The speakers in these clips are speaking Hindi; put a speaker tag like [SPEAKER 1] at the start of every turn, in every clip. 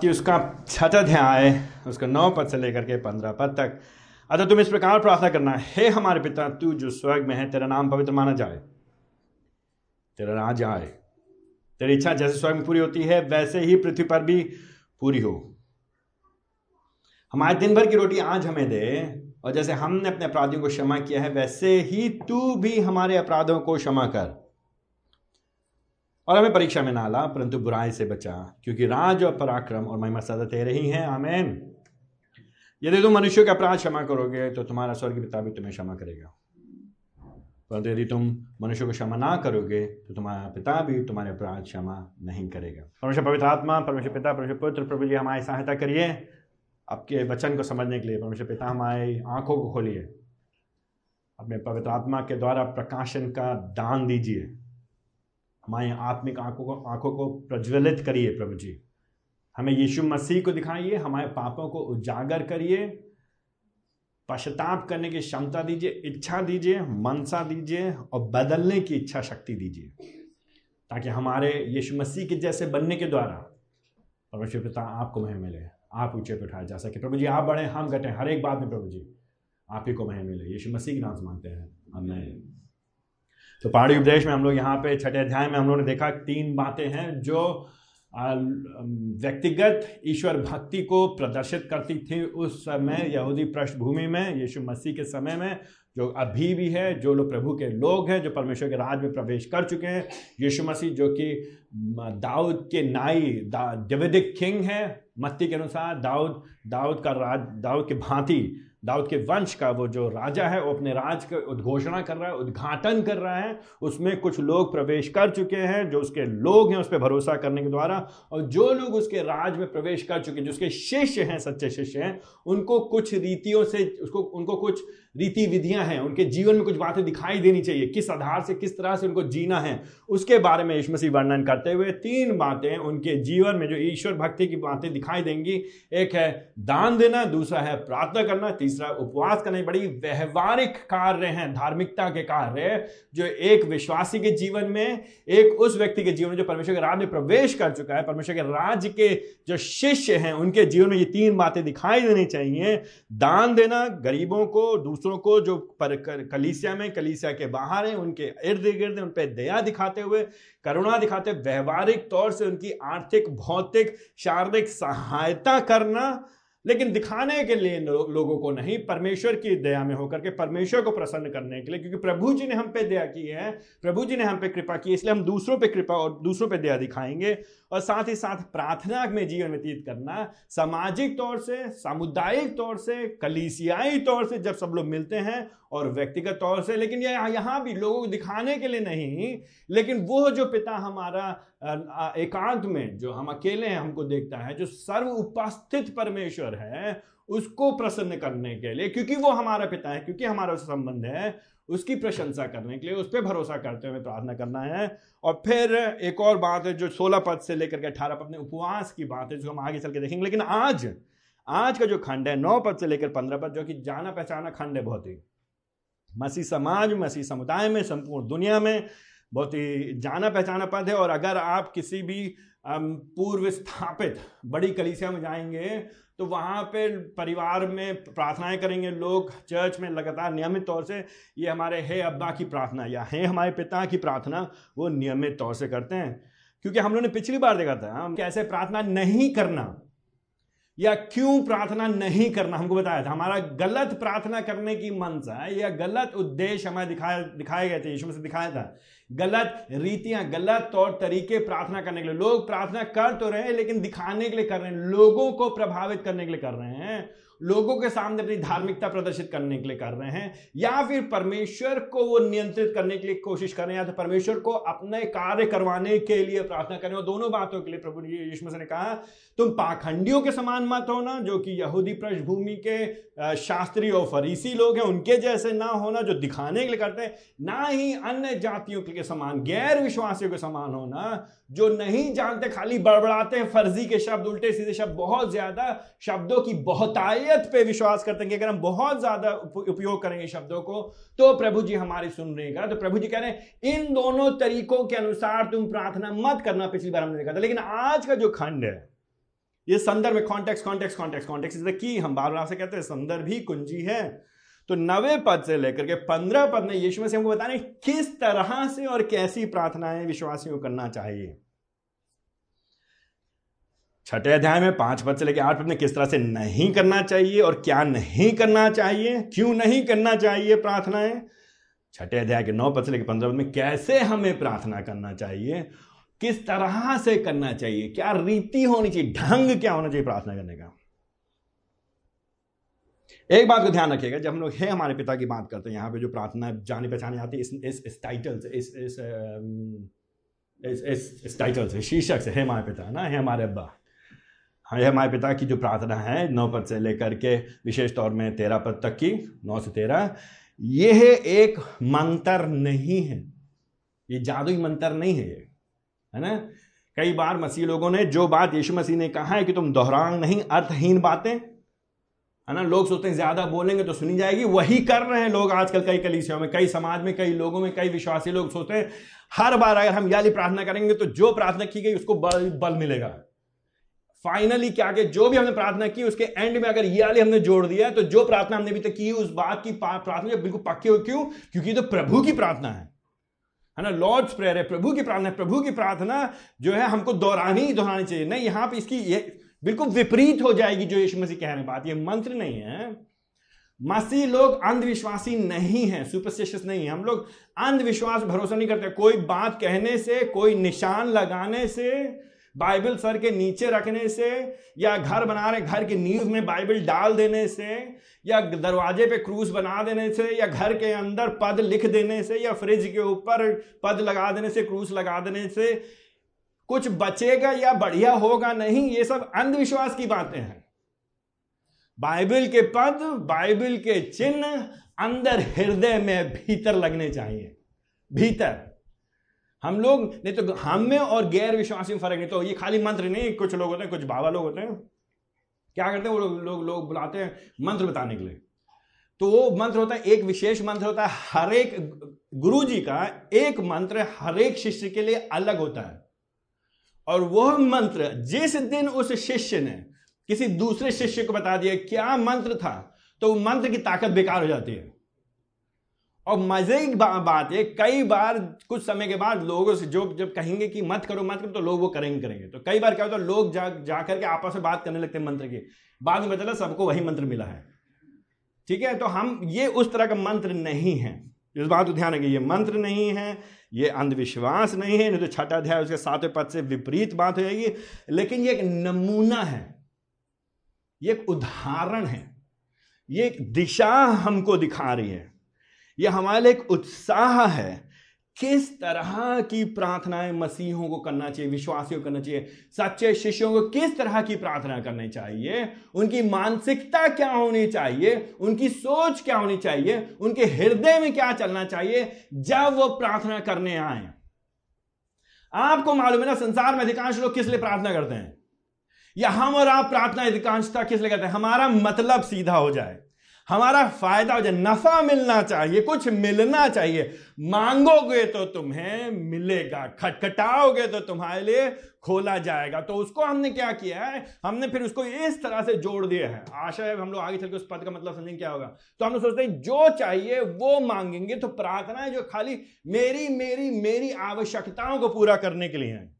[SPEAKER 1] मत्ती उसका छठ अध्याय, उसका नौ पद से लेकर के पंद्रह पद तक। अतः तुम इस प्रकार प्रार्थना करना, हे हमारे पिता, तू जो स्वर्ग में है, तेरा नाम पवित्र माना जाए। तेरा राज आए। तेरी इच्छा जैसे स्वर्ग में पूरी होती है, वैसे ही पृथ्वी पर भी पूरी हो। हमारे दिन भर की रोटी आज हमें दे, और जैसे हमने अपने अपराधियों को क्षमा किया है, वैसे ही तू भी हमारे अपराधों को क्षमा कर। और हमें परीक्षा में ना ला परंतु बुराई से बचा, क्योंकि राज और पराक्रम और महिमा सदा तेरे ही हैं। आमेन। यदि तुम मनुष्यों के अपराध क्षमा करोगे तो तुम्हारा स्वर्ग पिता भी तुम्हें क्षमा करेगा। परंतु यदि तुम मनुष्य को क्षमा ना करोगे तो तुम्हारा पिता भी तुम्हारे अपराध क्षमा नहीं करेगा। परमेश्वर पवित्र आत्मा, परमेश्वर पिता, परमेश्वर पुत्र, प्रभु जी हमारी सहायता करिए। आपके वचन को समझने के लिए परमेश्वर पिता हमारी आँखों को खोलिए। अपने पवित्र आत्मा के द्वारा प्रकाशन का दान दीजिए। हमारी आत्मिक आँखों को आँखों को प्रज्वलित करिए प्रभु जी। हमें यीशु मसीह को दिखाइए, हमारे पापों को उजागर करिए, पश्चाताप करने की क्षमता दीजिए, इच्छा दीजिए, मनसा दीजिए और बदलने की इच्छा शक्ति दीजिए, ताकि हमारे यीशु मसीह के जैसे बनने के द्वारा परमेश्वर पिता आपको मह मिले, आप ऊँचे पे उठाए जा सके। प्रभु जी, आप बढ़े हम घटे, हर एक बात में प्रभु जी, आप ही को मह मिले। यीशु मसीह के नाम से मानते हैं। हमें तो पहाड़ी उपदेश में हम लोग यहाँ पे छठे अध्याय में हम लोगों ने देखा तीन बातें हैं जो व्यक्तिगत ईश्वर भक्ति को प्रदर्शित करती थी उस समय यहूदी पृष्ठभूमि में, यीशु मसीह के समय में, जो अभी भी है, जो लोग प्रभु के लोग हैं, जो परमेश्वर के राज में प्रवेश कर चुके हैं, यीशु मसीह जो कि दाऊद के नाई डेविडिक किंग है, मत्ती के अनुसार दाऊद दाऊद का राज, दाऊद के भांति दाऊद के वंश का वो जो राजा है, वो अपने राज का उद्घोषणा कर रहा है, उद्घाटन कर रहा है। उसमें कुछ लोग प्रवेश कर चुके हैं, जो उसके लोग हैं, उस पर भरोसा करने के द्वारा। और जो लोग उसके राज में प्रवेश कर चुके हैं, जो उसके शिष्य हैं, सच्चे शिष्य हैं, उनको कुछ रीतियों से, उसको, उनको कुछ रीति विधियाँ हैं, उनके जीवन में कुछ बातें दिखाई देनी चाहिए, किस आधार से, किस तरह से उनको जीना है, उसके बारे में यीशु मसीह वर्णन करते हुए तीन बातें उनके जीवन में जो ईश्वर भक्ति की बातें दिखाई देंगी। एक है दान देना, दूसरा है प्रार्थना करना, तीसरा उपवास करना। बड़ी व्यवहारिक कार्य हैं, धार्मिकता के कार्य, जो एक विश्वासी के जीवन में, एक उस व्यक्ति के जीवन में जो परमेश्वर के राज में प्रवेश कर चुका है, परमेश्वर के राज्य के जो शिष्य हैं, उनके जीवन में ये तीन बातें दिखाई देनी चाहिए। दान देना गरीबों को, दूसरों को जो पर कलीसिया में कलीसिया के बाहर हैं उनके इर्द गिर्द उन पर दया दिखाते हुए करुणा दिखाते व्यवहारिक तौर से उनकी आर्थिक भौतिक शारीरिक सहायता करना लेकिन दिखाने के लिए लो, लोगों को नहीं परमेश्वर की दया में होकर के परमेश्वर को प्रसन्न करने के लिए क्योंकि प्रभु जी ने हम पे दया की है प्रभु जी ने हम पे कृपा की इसलिए हम दूसरों पे कृपा और दूसरों पे दया दिखाएँगे और साथ ही साथ प्रार्थना में जीवन व्यतीत करना, सामाजिक तौर से, सामुदायिक तौर से, कलीसियाई तौर से जब सब लोग मिलते हैं और व्यक्तिगत तौर से, लेकिन यह यहाँ भी लोगों को दिखाने के लिए नहीं, लेकिन वो जो पिता हमारा एकांत में जो हम अकेले हैं, हमको देखता है, जो सर्व उपस्थित परमेश्वर है, उसको प्रसन्न करने के लिए, क्योंकि वो हमारा पिता है, क्योंकि हमारा संबंध है उसकी प्रशंसा करने के लिए उस पर भरोसा करते हुए प्रार्थना करना है। और फिर एक और बात है जो सोलह पद से लेकर के अठारह पद में उपवास की बात है जो हम आगे चल के देखेंगे। लेकिन आज आज का जो खंड है, नौ पद से लेकर पंद्रह पद, जो कि जाना पहचाना खंड है, बहुत ही मसीह समाज, मसीह समुदाय में, संपूर्ण दुनिया में, बहुत ही जाना पहचाना पद है। और अगर आप किसी भी पूर्व स्थापित बड़ी कलिसिया में जाएँगे तो वहाँ पे परिवार में प्रार्थनाएँ करेंगे लोग चर्च में लगातार नियमित तौर से। ये हमारे हे अब्बा की प्रार्थना या हे हमारे पिता की प्रार्थना, वो नियमित तौर से करते हैं। क्योंकि हम लोगों ने पिछली बार देखा था, हम कैसे प्रार्थना नहीं करना या क्यों प्रार्थना नहीं करना, हमको बताया था। हमारा गलत प्रार्थना करने की मनसा या गलत उद्देश्य हमें दिखाया, दिखाए गए थे, यीशु से दिखाया था गलत रीतियाँ, गलत तौर तरीके प्रार्थना करने के लिए। लोग प्रार्थना कर तो रहे हैं, लेकिन दिखाने के लिए कर रहे हैं। लोगों को प्रभावित करने के लिए कर रहे हैं। लोगों के सामने अपनी धार्मिकता प्रदर्शित करने के लिए कर रहे हैं, या फिर परमेश्वर को वो नियंत्रित करने के लिए कोशिश कर रहे हैं, या तो परमेश्वर को अपने कार्य करवाने के लिए प्रार्थना करें और दोनों बातों के लिए प्रभु यीशु मसीह ने कहा, तुम पाखंडियों के समान मत होना, जो कि यहूदी पृष्ठभूमि के शास्त्री और फरीसी लोग हैं, उनके जैसे ना होना, जो दिखाने के लिए करते हैं। ना ही अन्य जातियों के समान, गैर विश्वासियों के समान होना जो नहीं जानते, खाली बड़बड़ाते हैं, फर्जी के शब्द, उल्टे सीधे शब्द, बहुत ज़्यादा शब्दों की बहुतायत पे विश्वास करते हैं कि अगर हम बहुत ज़्यादा उपयोग करेंगे शब्दों को तो प्रभु जी हमारी सुन रहे का तो प्रभु जी कह रहे हैं, इन दोनों तरीकों के अनुसार तुम प्रार्थना मत करना, पिछली बार हमने देखा था। लेकिन आज का जो खंड है, ये संदर्भ कॉन्टेक्स कॉन्टेक्स कॉन्टेक्स कॉन्टेक्स की हम बार से कहते हैं, संदर्भ ही कुंजी है। तो नवे पद से लेकर के पंद्रह पद में यीशु मसीह हमको बताने किस तरह से और कैसी प्रार्थनाएँ विश्वासियों को करना चाहिए। छठे अध्याय में पाँच पद से लेकर आठ पद में किस तरह से नहीं करना चाहिए और क्या नहीं करना चाहिए, क्यों नहीं करना चाहिए प्रार्थनाएँ। छठे अध्याय के नौ पद से लेकर पंद्रह पद में कैसे हमें प्रार्थना करना चाहिए, किस तरह से करना चाहिए, क्या रीति होनी चाहिए, ढंग क्या होना चाहिए प्रार्थना करने का। एक बात को ध्यान रखिएगा जब हम लोग हे हमारे पिता की बात करते हैं यहाँ पे जो प्रार्थना जाने पहचाने आती है इस इस, टाइटल से इस इस इस इस, इस टाइटल से शीर्षक से हे हमारे पिता ना हे हमारे अब्बा हाँ हमारे पिता की जो प्रार्थना है नौ पद से लेकर के विशेष तौर में तेरह पद तक की नौ से तेरह यह एक मंत्र नहीं है। ये जादुई मंत्र नहीं है ये है ना? कई बार मसीह लोगों ने जो बात यीशु मसीह ने कहा है कि तुम दोहरांग नहीं अर्थहीन बातें है ना? लोग सोचते हैं, ज़्यादा बोलेंगे तो सुनी जाएगी। वही कर रहे हैं लोग आजकल कई कलीसियों में, कई समाज में, कई लोगों में, कई विश्वासी लोग सोचते हैं, हर बार अगर हम याली प्रार्थना करेंगे तो जो प्रार्थना की गई, उसको बल बल मिलेगा। फाइनली क्या कि जो भी हमने प्रार्थना की, उसके एंड में अगर ये वाली हमने जोड़ दिया तो जो प्रार्थना हमने अभी तक की, उस बात की प्रार्थना बिल्कुल पक्की हो, क्यों? क्योंकि तो प्रभु की प्रार्थना है। है ना? लॉर्ड्स प्रेयर है, प्रभु की प्रार्थना प्रभु की प्रार्थना जो है, हमको दोहरानी ही दोहरानी चाहिए। नहीं, यहाँ पे इसकी ये बिल्कुल विपरीत हो जाएगी जो यीशु मसीह कह रहे बात। ये मंत्र नहीं है। मसीह लोग अंधविश्वासी नहीं है सुपरस्टिशियस नहीं है। हम लोग अंधविश्वास भरोसा नहीं करते। कोई बात कहने से, कोई निशान लगाने से, बाइबल सर के नीचे रखने से, या घर बना रहे, घर की नींव में बाइबल डाल देने से, या दरवाजे पे क्रूस बना देने से, या घर के अंदर पद लिख देने से, या फ्रिज के ऊपर पद लगा देने से, क्रूस लगा देने से कुछ बचेगा या बढ़िया होगा नहीं, ये सब अंधविश्वास की बातें हैं। बाइबल के पद, बाइबल के चिन्ह अंदर हृदय में भीतर लगने चाहिए। भीतर। हम लोग, नहीं तो हम में और गैर विश्वासी में फ़र्क नहीं तो ये खाली मंत्र नहीं, कुछ लोग होते हैं, कुछ बाबा लोग होते हैं। क्या करते हैं वो लोग लोग लोग बुलाते हैं मंत्र बताने के लिए। तो वो मंत्र होता है, एक विशेष मंत्र होता है, हर एक गुरु जी का एक मंत्र हर एक शिष्य के लिए अलग होता है। और वह मंत्र जिस दिन उस शिष्य ने किसी दूसरे शिष्य को बता दिया क्या मंत्र था तो मंत्र की ताकत बेकार हो जाती है। और मज़े की बा, बात है कई बार कुछ समय के बाद लोगों से जो जब कहेंगे कि मत करो मत करो तो लोग वो करेंगे करेंगे। तो कई बार क्या होता है लोग जा जाकर के आपस में बात करने लगते हैं मंत्र की। बाद में चला सबको वही मंत्र मिला है। ठीक है तो हम ये उस तरह का मंत्र नहीं है। इस बात को ध्यान रखिए ये मंत्र नहीं है ये अंधविश्वास नहीं है, नहीं तो छठा अध्याय उसके सातवें पद से विपरीत बात हो जाएगी। लेकिन ये एक नमूना है, ये एक उदाहरण है, ये एक दिशा हमको दिखा रही है, ये हमारे लिए एक उत्साह है किस तरह की प्रार्थनाएँ मसीहों को करना चाहिए, विश्वासियों को करना चाहिए, सच्चे शिष्यों को किस तरह की प्रार्थना करनी चाहिए, उनकी मानसिकता क्या होनी चाहिए, उनकी सोच क्या होनी चाहिए, उनके हृदय में क्या चलना चाहिए, जब वो प्रार्थना करने आए। आपको मालूम है ना, संसार में अधिकांश लोग किस लिए प्रार्थना करते हैं? या हम और आप प्रार्थना अधिकांशता किस लिए करते हैं? हमारा मतलब सीधा हो जाए। हमारा फ़ायदा हो जाए नफा मिलना चाहिए, कुछ मिलना चाहिए। मांगोगे तो तुम्हें मिलेगा, खटखटाओगे तो तुम्हारे लिए खोला जाएगा। तो उसको हमने क्या किया है? हमने फिर उसको इस तरह से जोड़ दिया है। आशा है हम लोग आगे चल के उस पद का मतलब समझेंगे क्या होगा। तो हम सोचते हैं, जो चाहिए वो मांगेंगे। तो प्रार्थना है जो खाली मेरी मेरी मेरी आवश्यकताओं को पूरा करने के लिए है।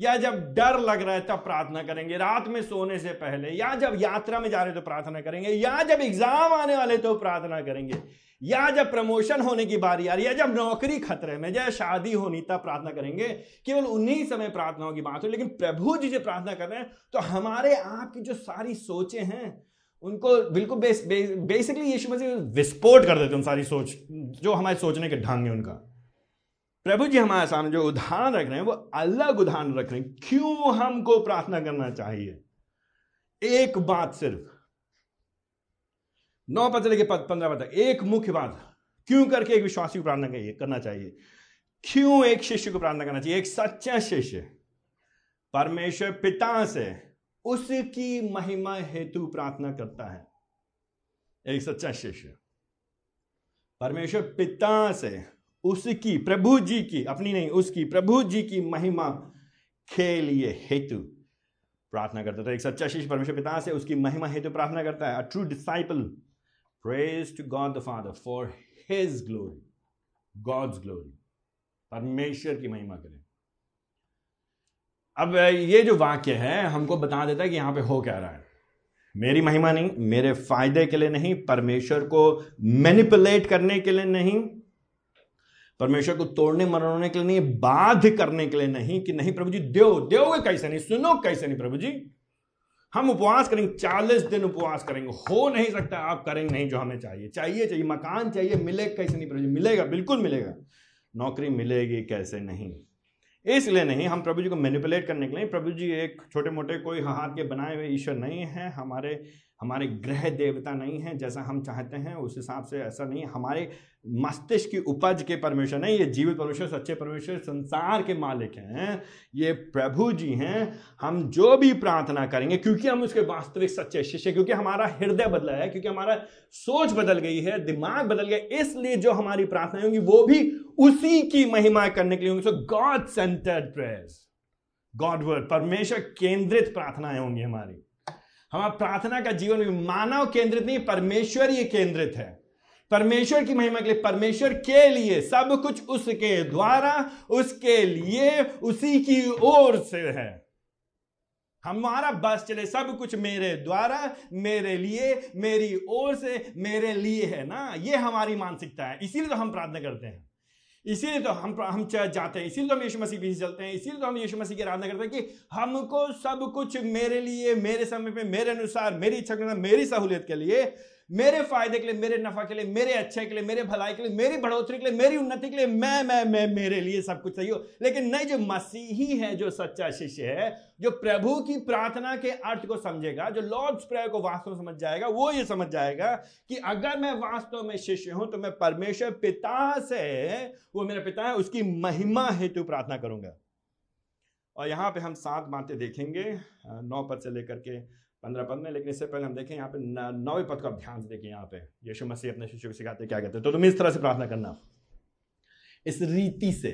[SPEAKER 1] या जब डर लग रहा है तब प्रार्थना करेंगे। रात में सोने से पहले या जब यात्रा में जा रहे तो प्रार्थना करेंगे या जब एग्ज़ाम आने वाले तो प्रार्थना करेंगे या जब प्रमोशन होने की बारी आ रही है जब नौकरी खतरे में जब शादी होनी तब प्रार्थना करेंगे। केवल उन्हीं समय प्रार्थनाओं की बात हो लेकिन प्रभु जी जब प्रार्थना कर रहे हैं तो हमारे आपकी जो सारी सोचे हैं उनको बिल्कुल base, base, basically Yeshu Masih विस्फोट कर देते हैं उन सारी सोच जो हमारे सोचने के ढंग है उनका। प्रभु जी हमारे सामने जो उदाहरण रख रहे हैं, वो अलग उदाहरण रख रहे हैं। क्यों हमको प्रार्थना करना चाहिए? एक बात सिर्फ़। नौ पद के पद पंद्रह पद एक मुख्य बात। क्यों करके एक विश्वासी को प्रार्थना करना चाहिए? क्यों एक शिष्य को प्रार्थना करना चाहिए? एक सच्चा शिष्य। परमेश्वर पिता से उसकी महिमा हेतु प्रार्थना करता है। एक सच्चा शिष्य। परमेश्वर पिता से उसकी, प्रभु जी की, अपनी नहीं, उसकी, प्रभु जी की महिमा के लिए हेतु प्रार्थना करता था एक सच्चा शिष्य परमेश्वर पिता से उसकी महिमा हेतु प्रार्थना करता है। A true disciple praise to God the Father for his glory God's glory परमेश्वर की महिमा करें अब ये जो वाक्य है, हमको बता देता है कि यहाँ पे हो क्या रहा है। मेरी महिमा नहीं, मेरे फ़ायदे के लिए नहीं, परमेश्वर को मैनिपुलेट करने के लिए नहीं परमेश्वर को तोड़ने मरोड़ने के लिए नहीं, बाध्य करने के लिए नहीं कि नहीं, प्रभु जी, दो दोगे कैसे नहीं? सुनो कैसे नहीं, प्रभु जी। हम उपवास करेंगे, चालीस दिन उपवास करेंगे। हो नहीं सकता, आप करेंगे नहीं जो हमें चाहिए। चाहिए चाहिए, मकान चाहिए मिले कैसे नहीं, प्रभु जी? मिलेगा, बिल्कुल मिलेगा। नौकरी मिलेगी कैसे नहीं? इसलिए नहीं, हम प्रभु जी को मैनिपुलेट करने के लिए, प्रभु जी एक छोटे मोटे कोई हाथ के बनाए हुए ईश्वर नहीं है। हमारे हमारे ग्रह देवता नहीं है, जैसा हम चाहते हैं, उस हिसाब से ऐसा नहीं हमारे मस्तिष्क की उपज के परमेश्वर नहीं, ये जीवित परमेश्वर, सच्चे परमेश्वर, संसार के मालिक हैं, ये प्रभु जी हैं। हम जो भी प्रार्थना करेंगे, क्योंकि हम उसके वास्तविक सच्चे शिष्य क्योंकि हमारा हृदय बदला है, क्योंकि हमारा सोच बदल गई है, दिमाग बदल गया, इसलिए जो हमारी प्रार्थना होंगी, वो भी उसी की महिमा करने के लिए होंगी। So God centred prayers God word परमेश्वर केंद्रित प्रार्थनाएँ होंगी हमारी। हमारा प्रार्थना का जीवन भी मानव केंद्रित नहीं, परमेश्वर ही केंद्रित है। परमेश्वर की महिमा के लिए, परमेश्वर के लिए, सब कुछ उसके द्वारा, उसके लिए, उसी की ओर से है। हमारा बस चले, सब कुछ मेरे द्वारा, मेरे लिए, मेरी ओर से, मेरे लिए है ना? ये हमारी मानसिकता है। इसीलिए तो हम प्रार्थना करते हैं। इसीलिए तो हम हम जाते हैं, इसीलिए तो हम यीशु मसीह पीछे चलते हैं, इसीलिए तो हम यीशु मसीह की आराधना करते हैं कि हमको सब कुछ मेरे लिए, मेरे समय पे, मेरे अनुसार, मेरी इच्छा के मेरी सहूलियत के लिए मेरे फ़ायदे के लिए, मेरे नफा के लिए, मेरे अच्छे के लिए, मेरे भलाई के लिए, मेरी बढ़ोतरी के लिए, मेरी उन्नति के लिए मैं मैं मैं, मेरे लिए सब कुछ सही हो। लेकिन नहीं, जो मसीही है जो सच्चा शिष्य है, जो प्रभु की प्रार्थना के अर्थ को समझेगा, जो लॉर्ड्स प्रेयर को वास्तव में समझ जाएगा, वो ये समझ जाएगा कि अगर मैं वास्तव में शिष्य हूँ तो मैं परमेश्वर पिता से, वो मेरा पिता है, उसकी महिमा हेतु प्रार्थना करूँगा। और यहाँ पे हम सात बातें देखेंगे, नौ पद से लेकर के पंद्रह पद में, लेकिन इससे पहले हम देखें यहाँ पे नौवे पद का ध्यान से देखें यहाँ पे। यीशु मसीह अपने शिष्य को सिखाते क्या कहते हैं। तो तुम इस तरह से प्रार्थना करना। इस रीति से,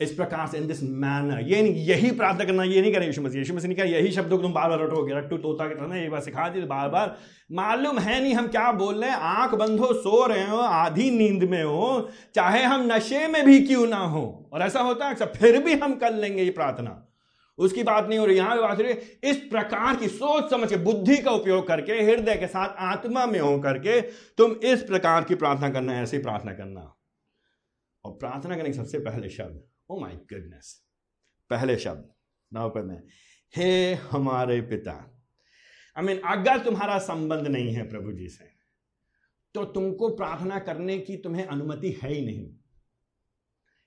[SPEAKER 1] इस प्रकार से, इन दिस मैनर ये नहीं, यही प्रार्थना करना, ये नहीं करें यीशु मसीह। यीशु मसीह ने कहा, यही शब्दों को तुम बार बार रटोगे रट्टू तोता के तरह एक बार सिखा दी बार बार मालूम है नहीं हम क्या बोल रहे हैं। आँख बंद हो, सो रहे हो, आधी नींद में हो, चाहे हम नशे में भी क्यों ना हो। और ऐसा होता है फिर भी हम कर लेंगे ये प्रार्थना। उसकी बात नहीं हो रही। यहाँ बात हो रही इस प्रकार की सोच समझ के, बुद्धि का उपयोग करके, हृदय के साथ आत्मा में हो करके तुम इस प्रकार की प्रार्थना करना, ऐसी प्रार्थना करना। और प्रार्थना करने के सबसे पहले शब्द ओ माई गुडनेस पहले शब्द नौ पर में, हे हमारे पिता आई मीन अगर तुम्हारा संबंध नहीं है प्रभु जी से तो तुमको प्रार्थना करने की तुम्हें अनुमति है ही नहीं।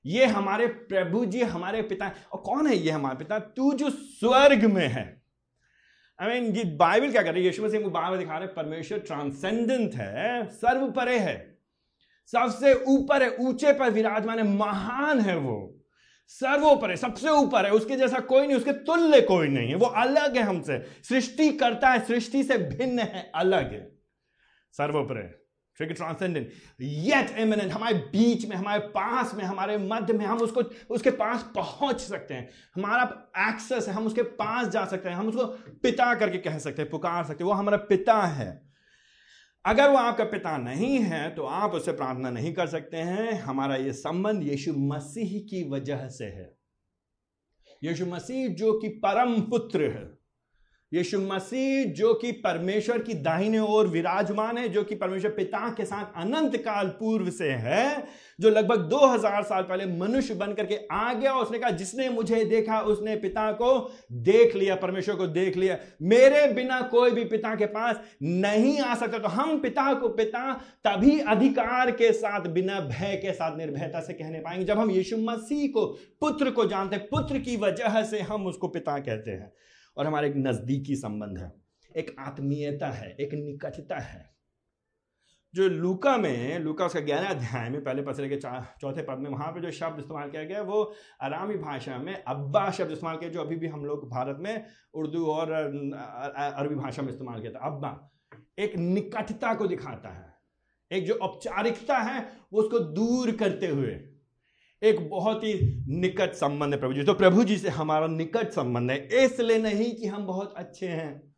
[SPEAKER 1] ये हमारे प्रभु जी, हमारे पिता और कौन है ये हमारे पिता? तू जो स्वर्ग में है। आई मीन ये बाइबल क्या कर रही है? यीशु मसीह बाइबल दिखा रहे परमेश्वर ट्रांसेंडेंट है, सर्व परे है। सबसे ऊपर है, ऊँचे पर विराजमान है, महान है वो। सर्वोपर है सबसे ऊपर है, उसके जैसा कोई नहीं, उसके तुल्य कोई नहीं है। वो अलग है हमसे। सृष्टि करता है, सृष्टि से भिन्न है, अलग है। सर्वोपर। है ट्रांसेंडेंट येट एमिनेंट हमारे बीच में, हमारे पास में, हमारे मध्य में, हम उसको, उसके पास पहुँच सकते हैं। हमारा एक्सेस है, हम उसके पास जा सकते हैं। हम उसको पिता करके कह सकते हैं, पुकार सकते हैं। वो हमारा पिता है। अगर वो आपका पिता नहीं है तो आप उससे प्रार्थना नहीं कर सकते हैं। हमारा ये संबंध यीशु मसीह की वजह से है। यीशु मसीह जो कि परम पुत्र है। यीशु मसीह, जो कि परमेश्वर की दाहिने ओर विराजमान है, जो कि परमेश्वर पिता के साथ अनंत काल पूर्व से है, जो लगभग 2000 साल पहले मनुष्य बन करके आ गया। उसने कहा, जिसने मुझे देखा, उसने पिता को देख लिया, परमेश्वर को देख लिया। मेरे बिना कोई भी पिता के पास नहीं आ सकता। तो हम पिता को, पिता तभी अधिकार के साथ, बिना भय के साथ, निर्भयता से कहने पाएँगे, जब हम यीशु मसीह को, पुत्र को जानते पुत्र की वजह से हम उसको पिता कहते हैं। और हमारा एक नज़दीकी संबंध है, एक आत्मीयता है, एक निकटता है। जो लूका में, लूका उसका ग्यारह अध्याय में, पहले पसरे के चौथे पद में, वहाँ पे जो शब्द इस्तेमाल किया गया, वो आरामी भाषा में अब्बा शब्द इस्तेमाल किया, जो अभी भी हम लोग भारत में उर्दू और अरबी भाषा में इस्तेमाल किया था। अब्बा एक निकटता को दिखाता है। एक जो औपचारिकता है, वो उसको दूर करते हुए एक बहुत ही निकट संबंध है प्रभु जी। तो प्रभु जी से हमारा निकट संबंध है। इसलिए नहीं कि हम बहुत अच्छे हैं।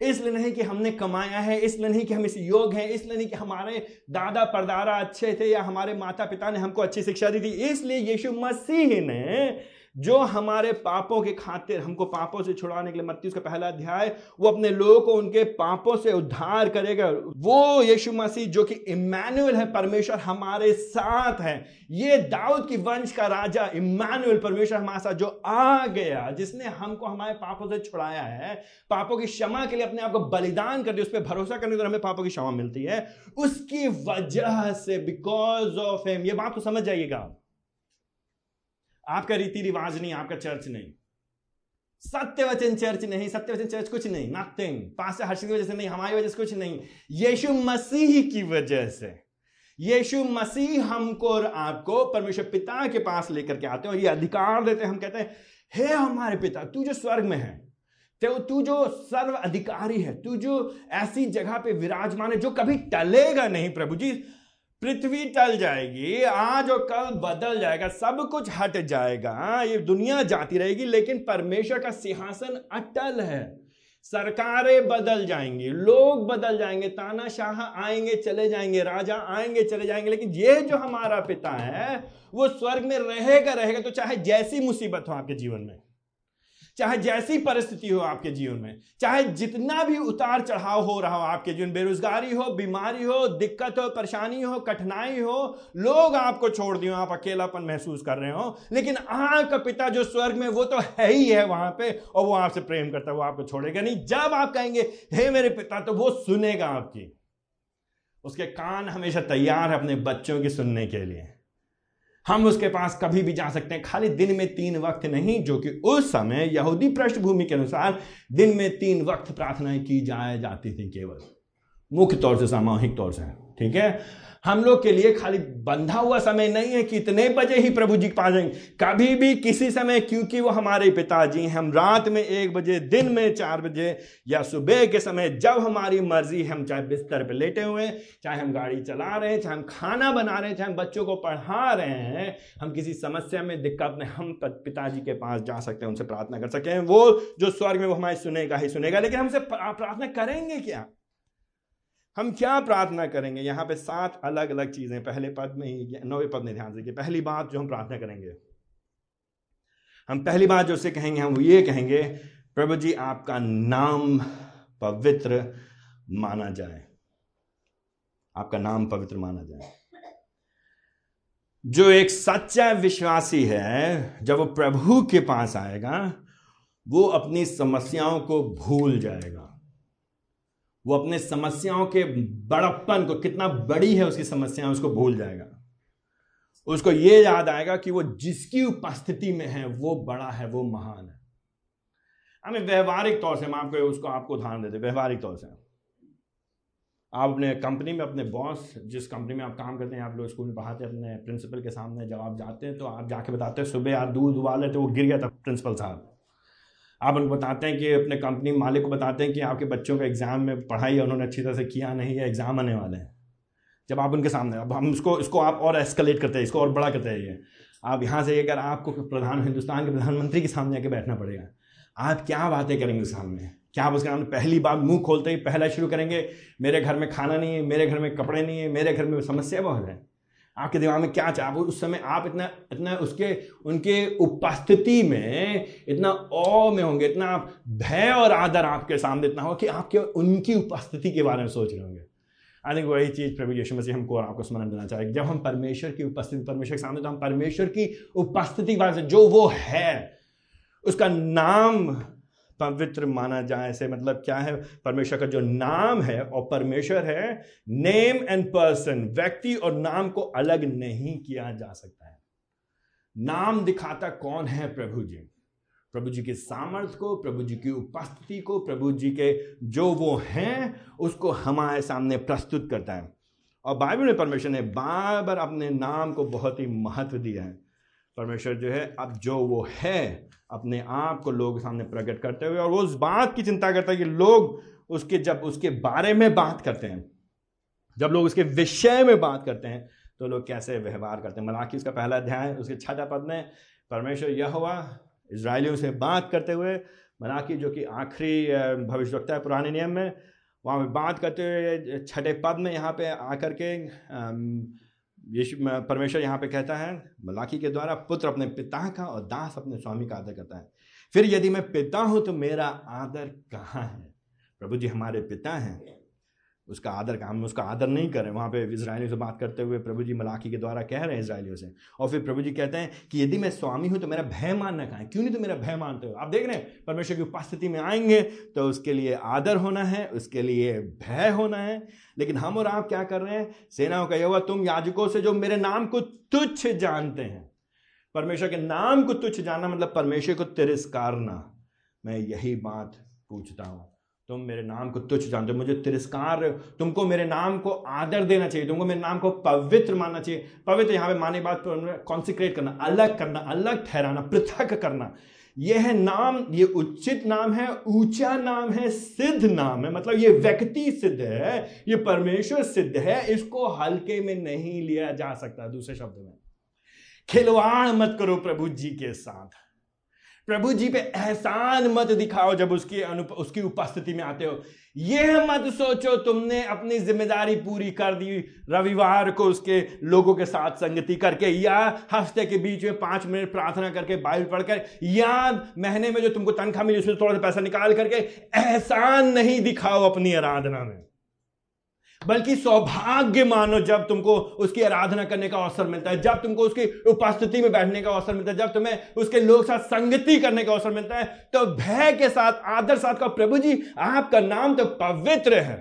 [SPEAKER 1] इसलिए नहीं कि हमने कमाया है। इसलिए नहीं कि हम इस योग हैं। इसलिए नहीं कि हमारे दादा परदादा अच्छे थे या हमारे माता पिता ने हमको अच्छी शिक्षा दी थी। इसलिए यीशु मसीह ने जो हमारे पापों के खातिर, हमको पापों से छुड़ाने के लिए मत्ती, उसका पहला अध्याय, वो अपने लोगों को उनके पापों से उद्धार करेगा। वो यीशु मसीह, जो कि इमानुअल है, परमेश्वर हमारे साथ है। ये दाऊद की वंश का राजा इमानुअल परमेश्वर हमारे साथ, जो आ गया, जिसने हमको हमारे पापों से छुड़ाया है, पापों की क्षमा के लिए अपने आप को बलिदान कर दिया, उस पर भरोसा करने पर हमें पापों की क्षमा मिलती है। उसकी वजह से बिकॉज़ ऑफ़ हिम ये बात को समझ जाइएगा। आपका रीति रिवाज नहीं, आपका चर्च नहीं। सत्य वचन चर्च नहीं सत्य वचन चर्च कुछ नहीं नथिंग पास हर्ष की वजह से नहीं, हमारी वजह से कुछ नहीं। यीशु मसीह की वजह से। यीशु मसीह हमको और आपको परमेश्वर पिता के पास लेकर के आते हैं और ये अधिकार देते हैं। हम कहते हैं, हे हमारे पिता, तू जो स्वर्ग में है तो तू जो सर्व अधिकारी है, तू जो ऐसी जगह पे विराजमान है जो कभी टलेगा नहीं प्रभु जी पृथ्वी टल जाएगी, आज और कल बदल जाएगा, सब कुछ हट जाएगा। ये दुनिया जाती रहेगी, लेकिन परमेश्वर का सिंहासन अटल है। सरकारें बदल जाएँगी, लोग बदल जाएँगे, तानाशाह आएँगे, चले जाएँगे, राजा आएँगे, चले जाएँगे, लेकिन ये जो हमारा पिता है, वो स्वर्ग में रहेगा रहेगा तो चाहे जैसी मुसीबत हो आपके जीवन में। चाहे जैसी परिस्थिति हो आपके जीवन में, चाहे जितना भी उतार चढ़ाव हो रहा हो आपके जीवन बेरोजगारी हो, बीमारी हो, दिक्कत हो, परेशानी हो, कठिनाई हो, लोग आपको छोड़ दिए, आप अकेलापन महसूस कर रहे हो, लेकिन आपका पिता जो स्वर्ग में, वो तो है ही है वहाँ पे, और वो आपसे प्रेम करता है, वो आपको छोड़ेगा नहीं। जब आप कहेंगे, हे मेरे पिता तो वो सुनेगा आपकी। उसके कान हमेशा तैयार है अपने बच्चों की सुनने के लिए। हम उसके पास कभी भी जा सकते हैं। खाली दिन में तीन वक्त नहीं, जो कि उस समय यहूदी पृष्ठभूमि के अनुसार दिन में तीन वक्त प्रार्थनाएँ की जाए जाती थी केवल। मुख्य तौर से, सामूहिक तौर से, ठीक है? हम लोग के लिए खाली बंधा हुआ समय नहीं है कि इतने बजे ही प्रभु जी पा जाएँगे। कभी भी किसी समय, क्योंकि वो हमारे पिताजी हैं, हम रात में एक बजे, दिन में चार बजे, या सुबह के समय जब हमारी मर्ज़ी, हम चाहे बिस्तर पर लेटे हुए हैं, चाहे हम गाड़ी चला रहे हैं, चाहे हम खाना बना रहे हैं, चाहे हम बच्चों को पढ़ा रहे हैं, हम किसी समस्या में, दिक्कत में हम पिताजी के पास जा सकते हैं, उनसे प्रार्थना कर सकते हैं। वो जो स्वर्ग में वो हमारे सुनेगा ही सुनेगा, लेकिन हमसे प्रार्थना करेंगे क्या? हम क्या प्रार्थना करेंगे? यहाँ पे सात अलग अलग चीज़ें पहले पद में ही, नौवे पद में ध्यान दीजिए पहली बात जो हम प्रार्थना करेंगे, हम पहली बात जो उसे कहेंगे, हम ये कहेंगे, प्रभु जी, आपका नाम पवित्र माना जाए। आपका नाम पवित्र माना जाए। जो एक सच्चा विश्वासी है, जब वो प्रभु के पास आएगा, वो अपनी समस्याओं को भूल जाएगा। वो अपने समस्याओं के बड़प्पन को, कितना बड़ी है उसकी समस्या, उसको भूल जाएगा। उसको ये याद आएगा कि वो जिसकी उपस्थिति में है, वो बड़ा है, वो महान है। हमें व्यवहारिक तौर से, हम आपको, उसको आपको उदाहरण देते व्यवहारिक तौर से। आप अपने कंपनी में, अपने बॉस, जिस कंपनी में आप काम करते हैं, आप लोग स्कूल में पढ़ाते हैं, अपने प्रिंसिपल के सामने जब आप जाते हैं तो आप जाके बताते हैं, सुबह यार दूध उबाले तो वो गिर गया था प्रिंसिपल साहब। आप उनको बताते हैं कि अपने कंपनी मालिक को बताते हैं कि आपके बच्चों का एग्ज़ाम में पढ़ाई उन्होंने अच्छी तरह से किया नहीं है एग्ज़ाम आने वाले हैं। जब आप उनके सामने, अब हम इसको इसको आप और एस्कलेट करते हैं, इसको और बड़ा करते हैं ये। आप यहाँ से अगर आपको प्रधान, हिंदुस्तान के प्रधानमंत्री के सामने आके बैठना पड़ेगा, आप क्या बातें करेंगे सामने? क्या आप उसके सामने पहली बार मुँह खोलते ही पहला शुरू करेंगे, मेरे घर में खाना नहीं है, मेरे घर में कपड़े नहीं है, मेरे घर में समस्या बहुत है? आपके दिमाग में क्या चाह उस समय आप इतना इतना उसके, उनके उपस्थिति में इतना ओ में होंगे, इतना आप भय और आदर आपके सामने इतना हो कि आप आपके उनकी उपस्थिति के बारे में सोच रहे होंगे। आई थिंक वही चीज़ प्रभु यीशु मसीह हमको और आपको स्मरण देना चाहेंगे। जब हम परमेश्वर की उपस्थिति, परमेश्वर के सामने तो हम परमेश्वर की उपस्थिति के बारे में जो वो है, उसका नाम पवित्र माना जाए, ऐसे मतलब क्या है? परमेश्वर का जो नाम है और परमेश्वर है नेम एंड पर्सन व्यक्ति और नाम को अलग नहीं किया जा सकता है। नाम दिखाता कौन है प्रभु जी? प्रभु जी के सामर्थ्य को, प्रभु जी की उपस्थिति को, प्रभु जी के जो वो हैं, उसको हमारे सामने प्रस्तुत करता है। और बाइबल में परमेश्वर ने बार बार अपने नाम को बहुत ही महत्व दिया है। परमेश्वर जो है, अब जो वो है अपने आप को लोग सामने प्रकट करते हुए और वो उस बात की चिंता करता है कि लोग उसके जब उसके बारे में बात करते हैं, जब लोग उसके विषय में बात करते हैं तो लोग कैसे व्यवहार करते हैं? मलाकी उसका पहला अध्याय, उसके छठा पद में, परमेश्वर यह हुआ इसराइलियों से बात करते हुए, मलाकी जो कि आखिरी भविष्यवक्ता है पुराने नियम में, वहाँ पर बात करते हुए, छठे पद में यहाँ पे आकर के यीशु परमेश्वर यहाँ पे कहता है, मलाखी के द्वारा, पुत्र अपने पिता का और दास अपने स्वामी का आदर करता है। फिर यदि मैं पिता हूँ तो मेरा आदर कहाँ है? प्रभु जी हमारे पिता हैं। उसका आदर का, हम उसका आदर नहीं करें वहाँ पे इसराइलियों से बात करते हुए प्रभु जी मलाकी के द्वारा कह रहे हैं इसराइलियों से। और फिर प्रभु जी कहते हैं कि यदि मैं स्वामी हूँ तो मेरा भय मानना कहाँ क्यों नहीं तो मेरा भय मानते हो? आप देख रहे हैं, परमेश्वर की उपस्थिति में आएँगे तो उसके लिए आदर होना है, उसके लिए भय होना है। लेकिन हम और आप क्या कर रहे हैं? सेनाओं का यह तुम याजकों से जो मेरे नाम को तुच्छ जानते हैं। परमेश्वर के नाम को तुच्छ जानना मतलब परमेश्वर को तिरस्कारना। मैं यही बात पूछता हूँ। तुम मेरे नाम को तुच्छ जानते हो। मुझे तिरस्कार, तुमको मेरे नाम को आदर देना चाहिए, तुमको मेरे नाम को पवित्र मानना चाहिए। पवित्र यहाँ पे माने बात कॉन्सिक्रेट करना, अलग करना, अलग ठहराना, पृथक करना। यह नाम, ये उचित नाम है, ऊँचा नाम है, सिद्ध नाम है। मतलब ये व्यक्ति सिद्ध है, ये परमेश्वर सिद्ध है, इसको हल्के में नहीं लिया जा सकता, दूसरे शब्द में। खिलवाड़ मत करो प्रभु जी के साथ। प्रभु जी पे एहसान मत दिखाओ जब उसकी उसकी उपस्थिति में आते हो। यह मत सोचो तुमने अपनी ज़िम्मेदारी पूरी कर दी रविवार को उसके लोगों के साथ संगति करके, या हफ़्ते के बीच में पाँच मिनट प्रार्थना करके बाइबल पढ़कर, या महीने में जो तुमको तनख्वाह मिली उसमें थोड़ा सा पैसा निकाल करके, एहसान नहीं दिखाओ अपनी आराधना में। बल्कि सौभाग्य मानो जब तुमको उसकी आराधना करने का अवसर मिलता है, जब तुमको उसकी उपस्थिति में बैठने का अवसर मिलता है, जब तुम्हें उसके लोग साथ संगति करने का अवसर मिलता है तो भय के साथ, आदर साथ का प्रभु जी, आपका नाम तो पवित्र है।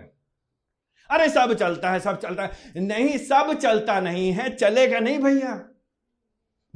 [SPEAKER 1] अरे, सब चलता है, सब चलता है। नहीं, सब चलता नहीं है, चलेगा नहीं भैया।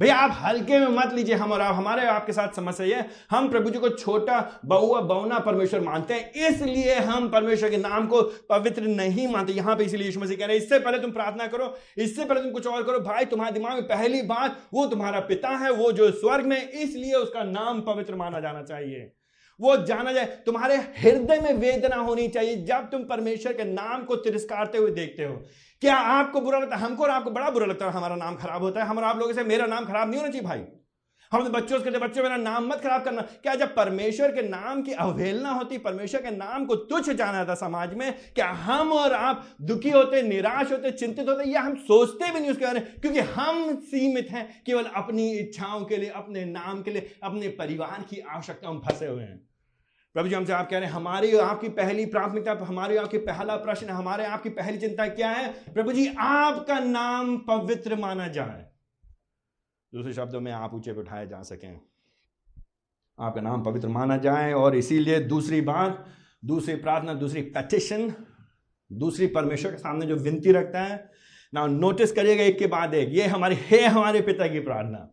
[SPEAKER 1] भैया, आप हल्के में मत लीजिए हम और आप, हमारे आपके साथ समस्या ये हम प्रभु जी को छोटा बहुआ बौना परमेश्वर मानते हैं, इसलिए हम परमेश्वर के नाम को पवित्र नहीं मानते। यहाँ पे इसलिए यीशु मसीह कह रहे हैं, इससे पहले तुम प्रार्थना करो, इससे पहले तुम कुछ और करो। भाई, तुम्हारे दिमाग में पहली बात, वो तुम्हारा पिता है, वो जो स्वर्ग में इसलिए उसका नाम पवित्र माना जाना चाहिए। वो जाना जाए। तुम्हारे हृदय में वेदना होनी चाहिए जब तुम परमेश्वर के नाम को तिरस्कारते हुए देखते हो। क्या आपको बुरा लगता है? हमको और आपको बड़ा बुरा लगता है। हमारा नाम खराब होता है। हमारा आप लोगों से मेरा नाम खराब नहीं होना चाहिए, भाई। हम बच्चों से कहते बच्चों, मेरा नाम मत खराब करना। क्या जब परमेश्वर के नाम की अवहेलना होती, परमेश्वर के नाम को तुच्छ जाना था समाज में, क्या हम और आप दुखी होते, निराश होते, चिंतित होते, या हम सोचते भी नहीं उसके बारे में? क्योंकि हम सीमित हैं, केवल अपनी इच्छाओं के लिए, अपने नाम के लिए, अपने परिवार की आवश्यकता में फंसे हुए हैं। प्रभु जी हमसे आप कह रहे हैं, हमारी आपकी पहली प्राथमिकता, हमारी आपकी पहला प्रश्न हमारे आपकी पहली चिंता क्या है? प्रभु जी, आपका नाम पवित्र माना जाए। दूसरे शब्दों में आप ऊँचे उठाए जा सकें। आपका नाम पवित्र माना जाए और इसीलिए दूसरी बात, दूसरी प्रार्थना, दूसरी पेटिशन दूसरी परमेश्वर के सामने जो विनती रखता है, ना नोटिस करिएगा एक के बाद एक। ये हमारी, है हमारे पिता की प्रार्थना।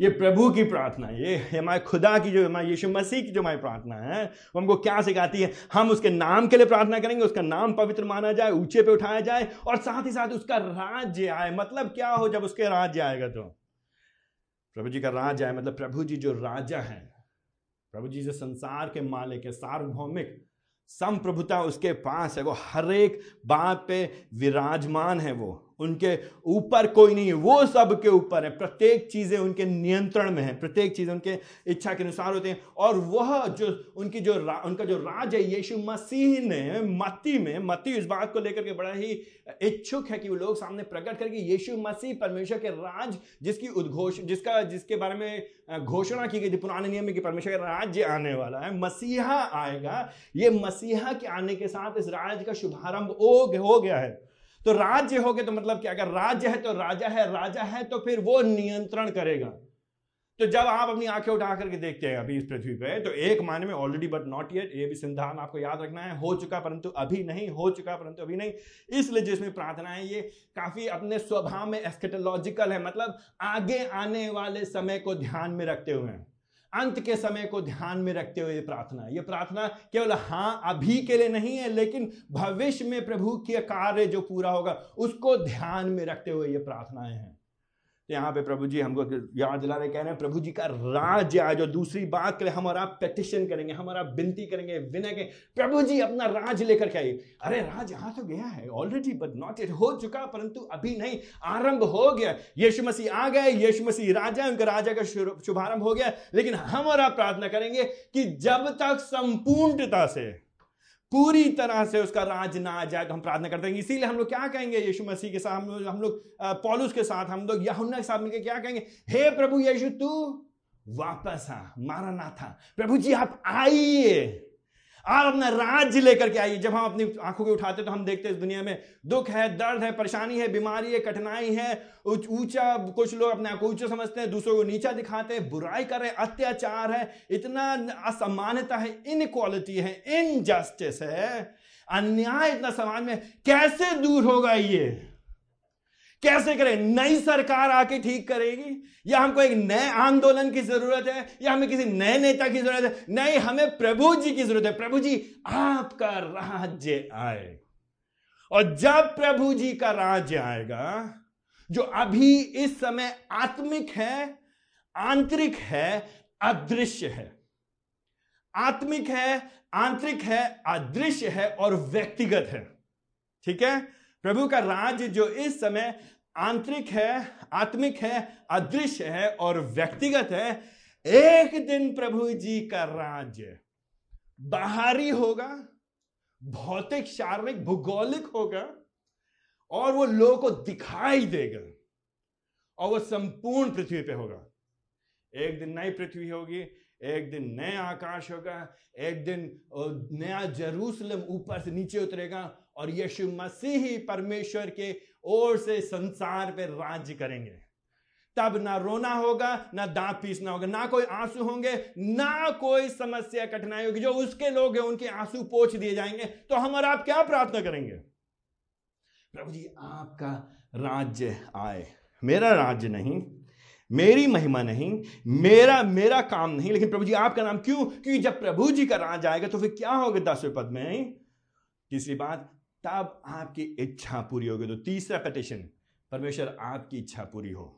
[SPEAKER 1] ये प्रभु की प्रार्थना। ये हमारे खुदा की जो, हमारे यीशु मसीह की जो हमारी प्रार्थना है, वो हमको क्या सिखाती है? हम उसके नाम के लिए प्रार्थना करेंगे, उसका नाम पवित्र माना जाए, ऊँचे पे उठाया जाए और साथ ही साथ उसका राज्य आए। मतलब क्या हो जब उसके राज्य आएगा तो? प्रभु जी का राजा है मतलब प्रभु जी जो राजा है, प्रभु जी जो संसार के मालिक है, सार्वभौमिक संप्रभुता उसके पास है, वो हर एक बात पे विराजमान है वो। उनके ऊपर कोई नहीं है वो सब के ऊपर है। प्रत्येक चीज़ें उनके नियंत्रण में है प्रत्येक चीज़ें उनके इच्छा के अनुसार होते हैं। और वह जो उनकी जो रा, उनका जो राज है यीशु मसीह ने मत्ती में मत्ती इस बात को लेकर के बड़ा ही इच्छुक है कि वो लोग सामने प्रकट करके यीशु मसीह परमेश्वर के राज जिसकी उद्घोष जिसका जिसके बारे में घोषणा की गई थी पुराने नियम में कि परमेश्वर का राज्य आने वाला है मसीहा आएगा। ये मसीहा के आने के साथ इस राज का शुभारंभ हो गया है। तो राज्य हो गए तो मतलब क्या? अगर राज्य है तो राजा है राजा है तो फिर वो नियंत्रण करेगा। तो जब आप अपनी आँखें उठा करके देखते हैं अभी इस पृथ्वी पे तो एक मायने में ऑलरेडी बट नॉट येट ये भी सिंधान आपको याद रखना है, हो चुका परंतु अभी नहीं, हो चुका परंतु अभी नहीं। इसलिए जिसमें प्रार्थना है, ये काफ़ी अपने स्वभाव में एस्केटोलॉजिकल है मतलब आगे आने वाले समय को ध्यान में रखते हुए हैं। अंत के समय को ध्यान में रखते हुए प्रार्थना ये प्रार्थना केवल हाँ अभी के लिए नहीं है, लेकिन भविष्य में प्रभु के कार्य जो पूरा होगा, उसको ध्यान में रखते हुए ये प्रार्थनाएँ हैं। यहाँ पे प्रभु जी हमको याद दिला रहे कह रहे हैं, प्रभु जी का राज आए जो दूसरी बात के लिए हम और आप पेटिशन करेंगे, हम और आप विनती करेंगे, विनय के, प्रभु जी अपना राज लेकर के आइए। अरे राज यहाँ तो गया है ऑलरेडी बट नॉट इट हो चुका, परंतु अभी नहीं, आरंभ हो गया। यीशु मसीह आ गए, यीशु मसीह राजा उनका राजा का शुभारंभ हो गया। लेकिन हम और आप प्रार्थना करेंगे कि जब तक संपूर्णता से पूरी तरह से उसका राज ना आ जाए तो हम प्रार्थना करते हैं। इसीलिए हम लोग क्या कहेंगे? यीशु मसीह के साथ हम लोग हम लोग पॉलुस के साथ हम लोग यहुन्ना के साथ मिलकर क्या कहेंगे? हे प्रभु यीशु, तू वापस आ, मारा ना था। प्रभु जी, आप आइए। आप अपना राज्य लेकर के आइए। जब हम अपनी आँखों को उठाते तो हम देखते हैं इस दुनिया में दुख है, दर्द है, परेशानी है, बीमारी है, कठिनाई है। ऊँचा, कुछ लोग अपने आप को ऊँचा समझते हैं, दूसरों को नीचा दिखाते हैं, बुराई कर रहे हैं, अत्याचार है। इतना असमानता है इनक्वालिटी है इनजस्टिस है। अन्याय इतना समाज में, कैसे दूर होगा ये? कैसे करें? नई सरकार आके ठीक करेगी? या हमको एक नए आंदोलन की ज़रूरत है? या हमें किसी नए नेता की ज़रूरत है? नहीं, हमें प्रभु जी की ज़रूरत है। प्रभु जी, आपका राज्य आए। और जब प्रभु जी का राज्य आएगा, जो अभी इस समय आत्मिक है, आंतरिक है, अदृश्य है। आत्मिक है, आंतरिक है, अदृश्य है और व्यक्तिगत है। ठीक है? प्रभु का राज्य जो इस समय आंतरिक है, आत्मिक है, अदृश्य है और व्यक्तिगत है, एक दिन प्रभु जी का राज्य बाहरी होगा, भौतिक, शारीरिक, भूगोलिक होगा और वो लोगों को दिखाई देगा और वो संपूर्ण पृथ्वी पे होगा। एक दिन नई पृथ्वी होगी, एक दिन नया आकाश होगा, एक दिन नया जरूसलम ऊपर से नीचे उतरेगा और यीशु मसीह ही परमेश्वर के ओर से संसार पर राज्य करेंगे। तब ना रोना होगा, ना दांत पीसना होगा, ना कोई आँसू होंगे, ना कोई समस्या, कठिनाई होगी। जो उसके लोग हैं, उनके आँसू पोछ दिए जाएँगे तो हम और आप क्या प्रार्थना करेंगे? प्रभु जी, आपका राज्य आए। मेरा राज्य नहीं, मेरी महिमा नहीं, मेरा मेरा काम नहीं। लेकिन प्रभु जी, आपका नाम क्यों? क्योंकि जब प्रभु जी का राज आएगा तो फिर क्या होगा दसवें पद में? तीसरी बात तब आपकी इच्छा पूरी होगी। तो तीसरा पटिशन परमेश्वर आपकी इच्छा पूरी हो।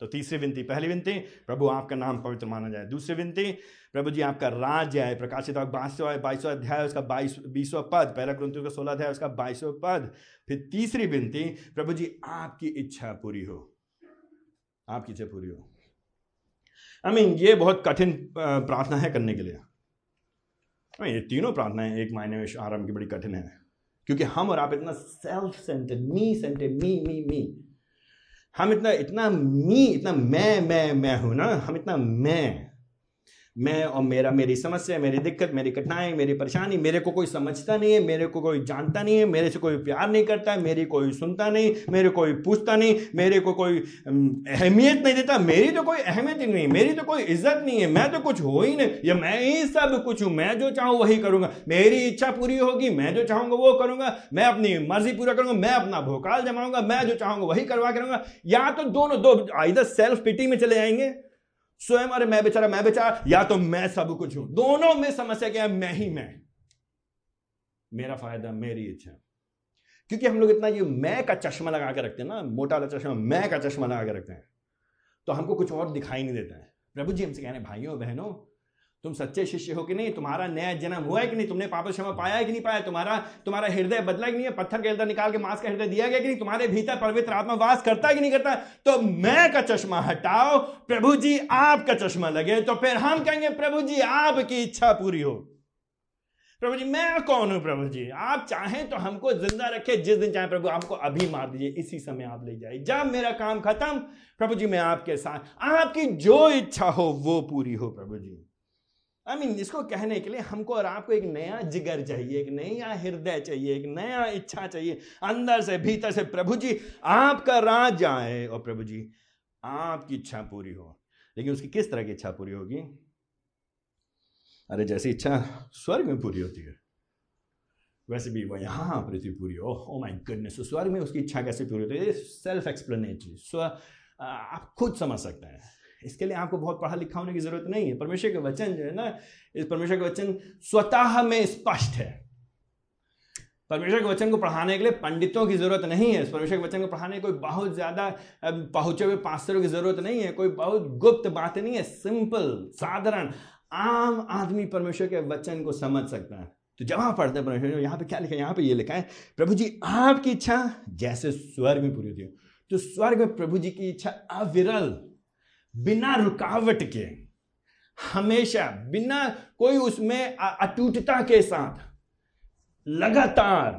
[SPEAKER 1] तो तीसरी विनती, पहली विनती, प्रभु आपका नाम पवित्र माना जाए। दूसरी विनती, प्रभु जी आपका राज्य है प्रकाशित बाईसवा अध्याय, उसका बाईस, बीसवा पद, पहला ग्रंथों का सोलह अध्याय, उसका बाईसवा पद। फिर तीसरी विनती, प्रभु जी आपकी इच्छा पूरी हो। आपकी इच्छा पूरी हो। आई मीन ये बहुत कठिन प्रार्थना है करने के लिए। ये तीनों प्रार्थनाएँ एक मायने में आरंभ की बड़ी कठिन है। क्योंकि हम और आप इतना self centred me centred me me me हम इतना इतना मी इतना मैं मैं मैं हूँ ना, हम इतना मैं. मैं और मेरा, मेरी समस्या, मेरी दिक्कत, मेरी कठिनाई, मेरी परेशानी, मेरे को कोई समझता नहीं है, मेरे को कोई जानता नहीं है, मेरे से कोई प्यार नहीं करता है, मेरी कोई सुनता नहीं, मेरे कोई पूछता नहीं, मेरे को कोई अहमियत नहीं देता, मेरी तो कोई अहमियत ही नहीं, मेरी तो कोई इज़्ज़त नहीं है, मैं तो कुछ हो ही नहीं, या मैं ही सब कुछ हूँ, मैं जो चाहूँ वही करूँगा, मेरी इच्छा पूरी होगी, मैं जो चाहूँगा वो करूँगा, मैं अपनी मर्ज़ी पूरा करूँगा, मैं अपना भोकाल जमाऊँगा, मैं जो चाहूँगा वही करवा करूँगा या तो दोनों, दो इधर सेल्फ पिटी में चले जाएँगे। स्वयं, अरे मैं बेचारा मैं बेचारा, या तो मैं सब कुछ हूँ। दोनों में समस्या क्या है? मैं ही मैं। मेरा फ़ायदा, मेरी इच्छा। क्योंकि हम लोग इतना ये मैं का चश्मा लगा के रखते हैं ना, मोटा वाला चश्मा, मैं का चश्मा लगा के रखते हैं। तो हमको कुछ और दिखाई नहीं देता है। प्रभु जी हमसे कह रहे हैं, भाइयों, बहनों तुम सच्चे शिष्य हो कि नहीं? तुम्हारा नया जन्म हुआ है कि नहीं? तुमने पाप क्षमा पाया है कि नहीं पाया? तुम्हारा तुम्हारा हृदय बदला कि नहीं? है पत्थर के हृदय निकाल के मांस का हृदय दिया गया कि नहीं? तुम्हारे भीतर पवित्र आत्मा वास करता है कि नहीं करता? तो मैं का चश्मा हटाओ। प्रभु जी, आपका चश्मा लगे। तो फिर हम कहेंगे, प्रभु जी, आपकी इच्छा पूरी हो। प्रभु जी, मैं कौन हूँ प्रभु जी? आप चाहें तो हमको ज़िंदा रखे। जिस दिन चाहे प्रभु, आपको अभी मार दीजिए। इसी समय आप ले जाए जब मेरा काम खत्म, प्रभु जी, मैं आपके साथ, आपकी जो इच्छा हो, वो पूरी हो प्रभु जी। आई I मीन mean, इसको कहने के लिए हमको और आपको एक नया जिगर चाहिए एक नया हृदय चाहिए एक नया इच्छा चाहिए। अंदर से भीतर से प्रभु जी आपका राज आए। और प्रभु जी आपकी इच्छा पूरी हो। लेकिन उसकी किस तरह की इच्छा पूरी होगी? अरे जैसी इच्छा स्वर्ग में पूरी होती है वैसे भी वो यहाँ पृथ्वी पूरी हो। ओ माय गुडनेस स्वर्ग में उसकी इच्छा कैसे पूरी होती है? सेल्फ एक्सप्लेनेटरी स्व आप खुद समझ सकते हैं। इसके लिए आपको बहुत पढ़ा लिखा होने की ज़रूरत नहीं है। परमेश्वर के वचन जो है ना, इस परमेश्वर के वचन स्वतः में स्पष्ट है। परमेश्वर के वचन को पढ़ाने के लिए पंडितों की ज़रूरत नहीं है। परमेश्वर के वचन को पढ़ाने कोई बहुत ज़्यादा पहुँचे हुए पास्टरों की ज़रूरत नहीं है। कोई बहुत गुप्त बात नहीं है। सिंपल, साधारण, आम आदमी परमेश्वर के वचन को समझ सकता है। तो जब आप पढ़ते हैं परमेश्वर, यहाँ पे क्या लिखा है? यहाँ पे ये लिखा है, प्रभु जी, आपकी इच्छा जैसे स्वर्ग में पूरी होती है। तो स्वर्ग में प्रभु जी की इच्छा अविरल बिना रुकावट के, हमेशा बिना कोई उसमें अटूटता के साथ, लगातार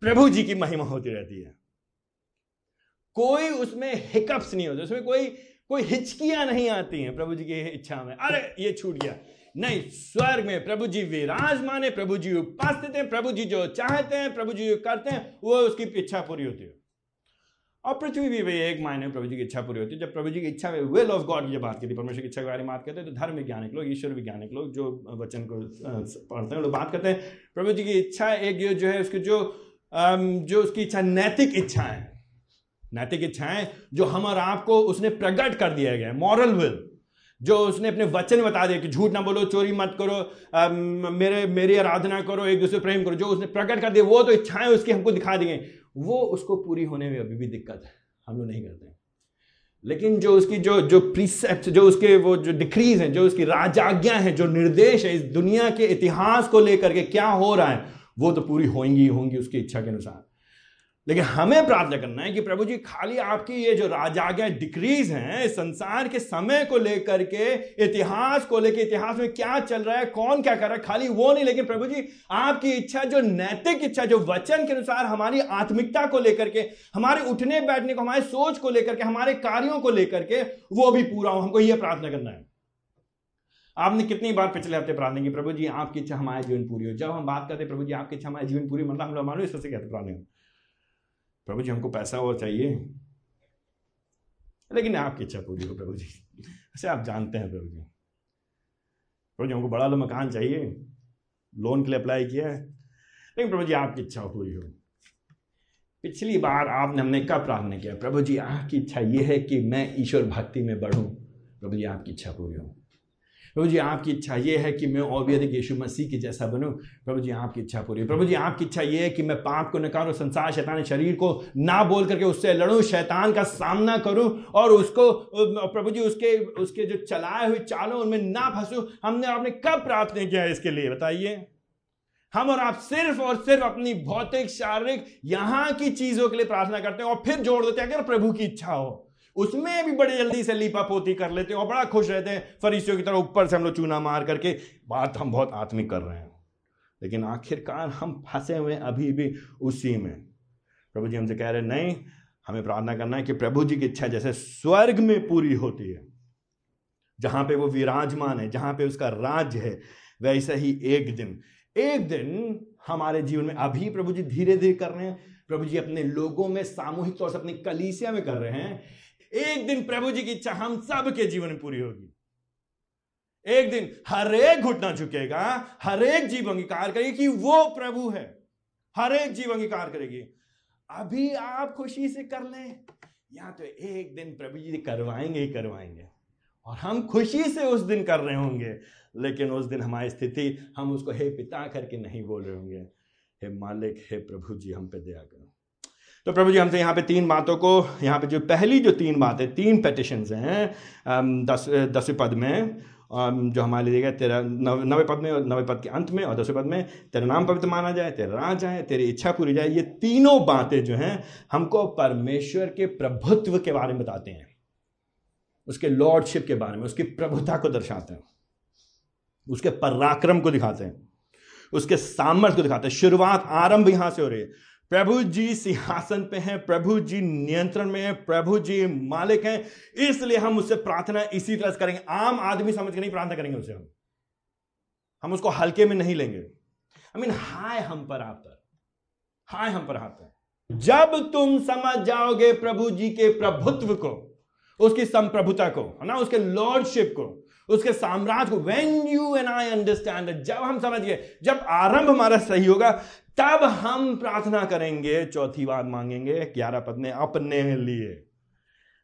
[SPEAKER 1] प्रभु जी की महिमा होती रहती है। कोई उसमें हिकअप्स नहीं होते, उसमें कोई कोई हिचकियाँ नहीं आती हैं प्रभु जी की इच्छा में। अरे, ये छूट गया। नहीं, स्वर्ग में प्रभु जी विराजमान है, प्रभु जी उपस्थित हैं, प्रभु जी जो चाहते हैं, प्रभु जी जो करते हैं, वो उसकी इच्छा पूरी होती है। और पृथ्वी भी भाई एक मायने प्रभु जी की इच्छा पूरी होती है। जब प्रभु जी की इच्छा में विल ऑफ़ गॉड की जब बात करती है परमेश्वर की इच्छा के बारे में बात करते हैं तो धर्म वैज्ञानिक लोग ईश्वर वैज्ञानिक लोग जो वचन को पढ़ते हैं लोग बात करते हैं। प्रभु जी की इच्छा एक जो है उसकी जो जो उसकी इच्छा नैतिक इच्छा है। नैतिक इच्छाएँ जो हम और आपको उसने प्रकट कर दिया गया मॉरल विल जो उसने अपने वचन बता दिया कि झूठ ना बोलो चोरी मत करो आ, मेरे मेरी आराधना करो एक दूसरे प्रेम करो जो उसने प्रकट कर दिया वो तो इच्छाएँ उसकी हमको दिखा दी गई। वो उसको पूरी होने में अभी भी दिक्कत है। हम लोग नहीं करते लेकिन जो उसकी जो जो प्रीसेप्ट जो उसके वो जो डिक्रीज हैं, जो उसकी राजाज्ञा है, जो निर्देश है इस दुनिया के इतिहास को लेकर के क्या हो रहा है, वो तो पूरी होंगी होंगी उसकी इच्छा के अनुसार। लेकिन हमें प्रार्थना करना है कि प्रभु जी, खाली आपकी ये जो राजाज्ञा डिक्रीज हैं संसार के समय को लेकर के, इतिहास को लेकर, इतिहास में क्या चल रहा है, कौन क्या कर रहा है, खाली वो नहीं, लेकिन प्रभु जी, आपकी इच्छा, जो नैतिक इच्छा, जो वचन के अनुसार हमारी आत्मिकता को लेकर के, हमारे उठने बैठने को, हमारे सोच को लेकर के, हमारे कार्यों को लेकर के, वो भी पूरा हो। हमको यह प्रार्थना करना है। आपने कितनी बार पिछले हफ़्ते प्रार्थना की, प्रभु जी, आपकी इच्छा हमारे जीवन पूरी हो। जब हम बात करते प्रभु जी, आपकी इच्छा हमारे जीवन पूरी मतलब हम लोग मानो, इस तरह से कहते प्रार्थना। प्रभु जी, हमको पैसा और चाहिए। लेकिन आपकी इच्छा पूरी हो प्रभु जी। ऐसे आप जानते हैं प्रभु जी। प्रभु जी, हमको बड़ा लो मकान चाहिए। लोन के लिए अप्लाई किया है। लेकिन प्रभु जी, आपकी इच्छा पूरी हो। पिछली बार आपने हमने कब प्रार्थना किया? प्रभु जी, आपकी इच्छा ये है कि मैं ईश्वर भक्ति में बढ़ूं। प्रभु जी, आपकी इच्छा पूरी हो। प्रभु जी, आपकी इच्छा ये है कि मैं और भी अधिक यीशु मसीह की जैसा बनूं। प्रभु जी, आपकी इच्छा पूरी प्रभु जी, आपकी इच्छा ये है कि मैं पाप को नकारूं, संसार शैतान शरीर को ना बोल करके उससे लड़ूं, शैतान का सामना करूँ और उसको प्रभु जी, उसके उसके जो चलाए हुए चालों, उनमें ना फंसूं। हमने आपने कब प्रार्थना किया इसके लिए, बताइए? हम और आप सिर्फ़ और सिर्फ़ अपनी भौतिक, शारीरिक, यहाँ की चीज़ों के लिए प्रार्थना करते हैं और फिर जोड़ देते हैं, अगर प्रभु की इच्छा हो। उसमें भी बड़े जल्दी से लीपा पोती कर लेते हैं और बड़ा खुश रहते हैं। फरीसियों की तरह ऊपर से हम लोग चूना मार करके बात हम बहुत आत्मिक कर रहे हैं। लेकिन आखिरकार हम फंसे हुए अभी भी उसी में। प्रभु जी हमसे कह रहे नहीं, हमें प्रार्थना करना है कि प्रभु जी की इच्छा जैसे स्वर्ग में पूरी होती है, जहाँ पे वो विराजमान है, जहाँ पे उसका राज है, वैसे ही एक दिन एक दिन हमारे जीवन में अभी प्रभु जी धीरे धीरे कर रहे हैं। प्रभु जी अपने लोगों में सामूहिक तौर से अपनी कलीसिया में कर रहे हैं एक दिन प्रभु जी की इच्छा हम सब के जीवन में पूरी होगी। एक दिन हर एक घुटना झुकेगा, हर एक जीव अंगीकार करेगी कि वो प्रभु है। हर एक जीव अंगीकार करेगी। अभी आप खुशी से कर लें, या तो एक दिन प्रभु जी करवाएँगे ही करवाएँगे। और हम खुशी से उस दिन कर रहे होंगे, लेकिन उस दिन हमारी स्थिति, हम उसको हे पिता करके नहीं बोल रहे होंगे। हे मालिक, हे प्रभु जी हम पे दया करो। तो प्रभु जी, हमसे यहाँ पे तीन बातों को, यहाँ पे जो पहली जो तीन बातें तीन पेटिशन हैं दस, दसवें पद में जो हमारे लिए तेरा, नवे पद में और नवे पद के अंत में और दसवें पद में, तेरा नाम पवित्र माना जाए, तेरा राज जाए तेरी इच्छा पूरी जाए, ये तीनों बातें जो हैं, हमको परमेश्वर के प्रभुत्व के बारे में बताते हैं। उसके लॉर्डशिप के बारे में, उसकी प्रभुता को दर्शाते हैं। उसके पराक्रम को दिखाते हैं। उसके सामर्थ्य को दिखाते हैं। शुरुआत आरंभ यहाँ से हो रही है। प्रभु जी सिंहासन पे हैं, प्रभु जी नियंत्रण में हैं, प्रभु जी मालिक हैं, इसलिए हम उससे प्रार्थना इसी तरह से करेंगे। आम आदमी समझ के नहीं प्रार्थना करेंगे उससे हम। हम उसको हल्के में नहीं लेंगे। आई मीन हाय हम पर आप पर। हाय हम पर आप पर। जब तुम समझ जाओगे प्रभु जी के प्रभुत्व को, उसकी संप्रभुता को, है ना, उसके लॉर्डशिप को, उसके साम्राज्य को when you and I understand जब हम समझ गए, जब आरंभ हमारा सही होगा तब हम प्रार्थना करेंगे, चौथी बात मांगेंगे ग्यारह पद ने अपने लिए।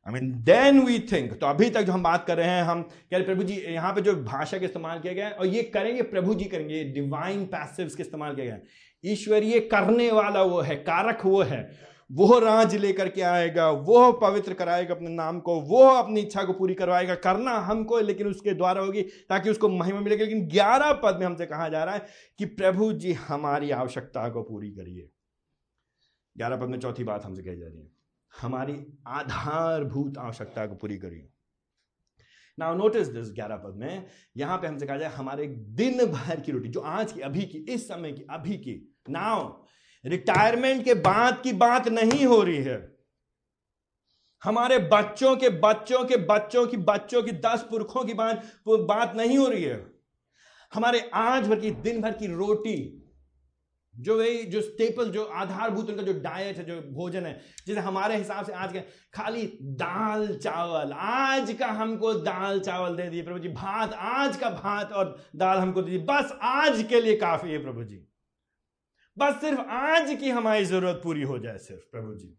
[SPEAKER 1] I mean then we think तो अभी तक जो हम बात कर रहे हैं, हम कह रहे प्रभु जी, यहाँ पे जो भाषा के इस्तेमाल किया गया है, और ये करेंगे, प्रभु जी करेंगे डिवाइन पैसिव के इस्तेमाल किया गया है। ईश्वरीय करने वाला वो है, कारक वो है। वो राज लेकर के आएगा वो पवित्र कराएगा अपने नाम को वो अपनी इच्छा को पूरी करवाएगा। करना हमको, लेकिन उसके द्वारा होगी, ताकि उसको महिमा मिलेगी लेकिन ग्यारह पद में हमसे कहा जा रहा है कि प्रभु जी, हमारी आवश्यकता को पूरी करिए। ग्यारह पद में चौथी बात हमसे कही जा रही है। हमारी आधारभूत आवश्यकता को पूरी करिए। नाउ नोटिस दिस ग्यारह पद में। यहाँ पे हमसे कहा जाए हमारे दिन भर की रोटी, जो आज की, अभी की, इस समय की, अभी की। नाउ रिटायरमेंट के बाद की बात नहीं हो रही है। हमारे बच्चों के बच्चों के बच्चों की बच्चों की दस पुरखों की बात बात नहीं हो रही है। हमारे आज भर की, दिन भर की रोटी, जो वही, जो स्टेपल जो आधारभूत, उनका जो डाइट है, जो भोजन है, जैसे हमारे हिसाब से आज के, खाली दाल चावल, आज का हमको दाल चावल दे दिए प्रभु जी, भात, आज का भात और दाल हमको दे दिए, बस आज के लिए काफ़ी है प्रभु जी। बस सिर्फ़ आज की हमारी ज़रूरत पूरी हो जाए सिर्फ़, प्रभु जी।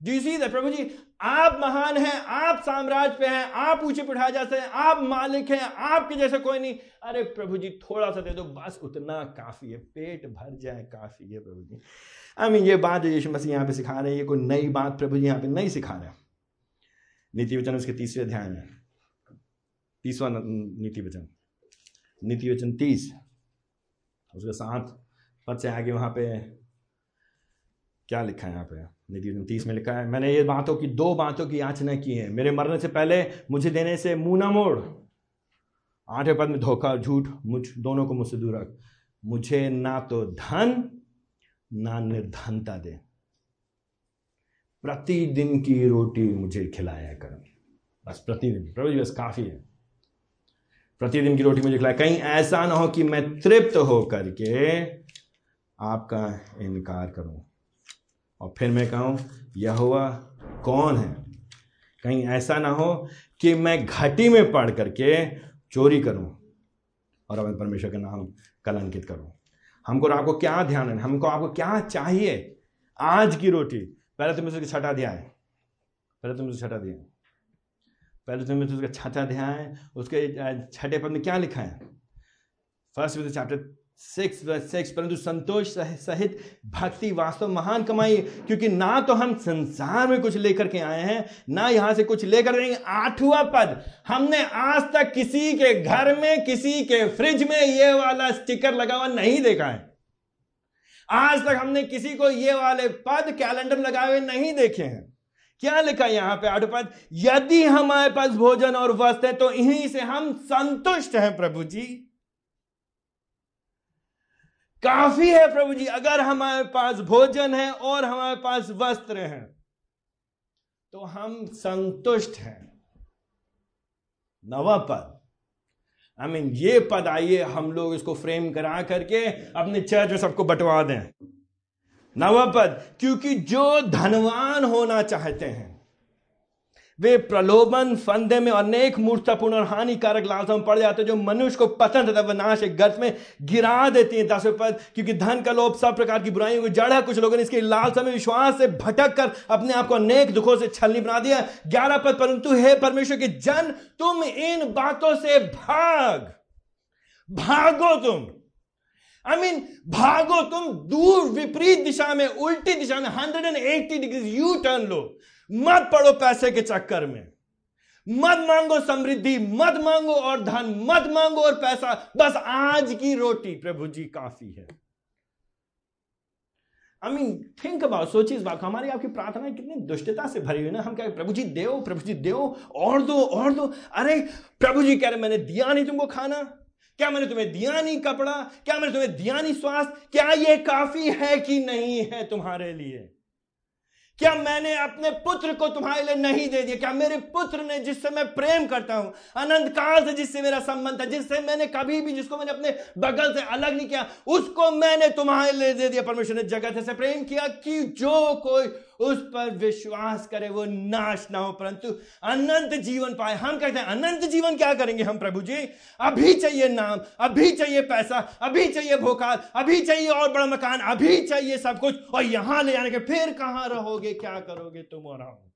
[SPEAKER 1] डू सी प्रभु जी? आप महान हैं, आप साम्राज्य पे हैं, आप ऊँचे उठाए जाते हैं, आप मालिक हैं, आपके जैसे कोई नहीं। अरे प्रभु जी, थोड़ा सा दे दो, बस उतना काफ़ी है, पेट भर जाए, काफ़ी है प्रभु जी। आई मीन ये बात जो यीशु मसीह यहाँ पे सिखा रहे हैं, ये कोई नई बात प्रभु जी यहाँ पे नहीं सिखा रहे। नीति वचन उसके तीसरे अध्याय में। तीसवा नीति वचन। नीति वचन तीस, उसके साथ से आगे वहाँ पे क्या लिखा है यहाँ पे? निधि तीस में लिखा है, मैंने ये बातों की, दो बातों की याचना की है। मेरे मरने से पहले मुझे देने से मुँह ना मोड़। आठवें पद में धोखा, झूठ, मुझ, दोनों को मुझसे दूर रख। मुझे ना तो धन, ना निर्धनता दे। प्रतिदिन की रोटी मुझे खिलाया कर। बस प्रतिदिन, प्रभु जी बस काफ़ी है। प्रतिदिन की रोटी मुझे खिलाया। कहीं ऐसा ना हो कि मैं तृप्त होकर करके आपका इनकार करूँ। और फिर मैं कहूँ हुआ कौन है? कहीं ऐसा ना हो कि मैं घटी में पढ़ करके चोरी करूँ और अपने परमेश्वर का नाम कलंकित करूँ। हमको आपको क्या ध्यान है? हमको आपको क्या चाहिए? आज की रोटी। पहले तुम उसके छठा अध्याय। पहले तुम उसे छठा अध्याय। पहले तुम उसका छठा अध्याय, उसके छठे पद में क्या लिखा है? फ़र्स्ट चैप्टर सिक्स सिक्स परंतु संतोष सहित भक्ति वास्तव महान कमाई क्योंकि ना तो हम संसार में कुछ लेकर के आए हैं, ना यहाँ से कुछ लेकर आठवां पद, हमने आज तक किसी के घर में, किसी के फ्रिज में ये वाला स्टिकर लगा हुआ नहीं देखा है। आज तक हमने किसी को ये वाले पद कैलेंडर लगाए हुए नहीं देखे हैं। क्या लिखा यहाँ पे आठ पद? यदि हमारे पास भोजन और वस्त्र है तो इन्हीं से हम संतुष्ट हैं प्रभु जी। काफ़ी है प्रभु जी, अगर हमारे पास भोजन है और हमारे पास वस्त्र है तो हम संतुष्ट हैं। नवा पद। आई मीन ये पद आइए, हम लोग इसको फ्रेम करा करके अपने चर्च में सबको बंटवा दें। नवा पद, क्योंकि जो धनवान होना चाहते हैं वे प्रलोभन फंदे में अनेक मूर्तापूर्ण और हानिकारक लालसा में पड़ जाते हैं जो मनुष्य को पतन तथा विनाश एक गर्त में गिरा देती है दसवें पद क्योंकि धन का लोभ सब प्रकार की बुराइयों को जड़ है। कुछ लोगों ने इसके लालसा में विश्वास से भटक कर अपने आप को अनेक दुखों से छलनी बना दिया। ग्यारह पद परंतु हे परमेश्वर के जन तुम इन बातों से भाग। भागो तुम। आई I मीन mean, भागो तुम। दूर विपरीत दिशा में उल्टी दिशा में 180 डिग्री यू टर्न लो। मत पड़ो पैसे के चक्कर में। मत मांगो समृद्धि, मत मांगो और धन, मत मांगो और पैसा। बस आज की रोटी प्रभु जी काफ़ी है। आई मीन थिंक अबाउट सोचिए इस बात हमारी आपकी प्रार्थना कितनी दुष्टता से भरी हुई ना। हम कह, प्रभु जी देव प्रभु जी देव और दो और दो। अरे, प्रभु जी कह रहे मैंने दिया नहीं तुमको खाना। क्या मैंने तुम्हें दिया नहीं कपड़ा? क्या मैंने तुम्हें दिया नहीं स्वास्थ्य? क्या ये काफ़ी है कि नहीं है तुम्हारे लिए? क्या मैंने अपने पुत्र को तुम्हारे लिए नहीं दे दिया? क्या मेरे पुत्र ने जिससे मैं प्रेम करता हूँ, अनंत काल से जिससे मेरा संबंध है, जिससे मैंने कभी भी, जिसको मैंने अपने बगल से अलग नहीं किया, उसको मैंने तुम्हारे लिए दे दिया। परमेश्वर ने जगत से प्रेम किया कि जो कोई उस पर विश्वास करे, वो नाश ना हो, परंतु अनंत जीवन पाए। हम कहते हैं, अनंत जीवन क्या करेंगे हम, प्रभु जी? अभी चाहिए नाम, अभी चाहिए पैसा, अभी चाहिए भोकाल, अभी चाहिए और बड़ा मकान, अभी चाहिए सब कुछ, और यहाँ ले जाने के फिर कहाँ रहोगे, क्या करोगे? तुम और हम।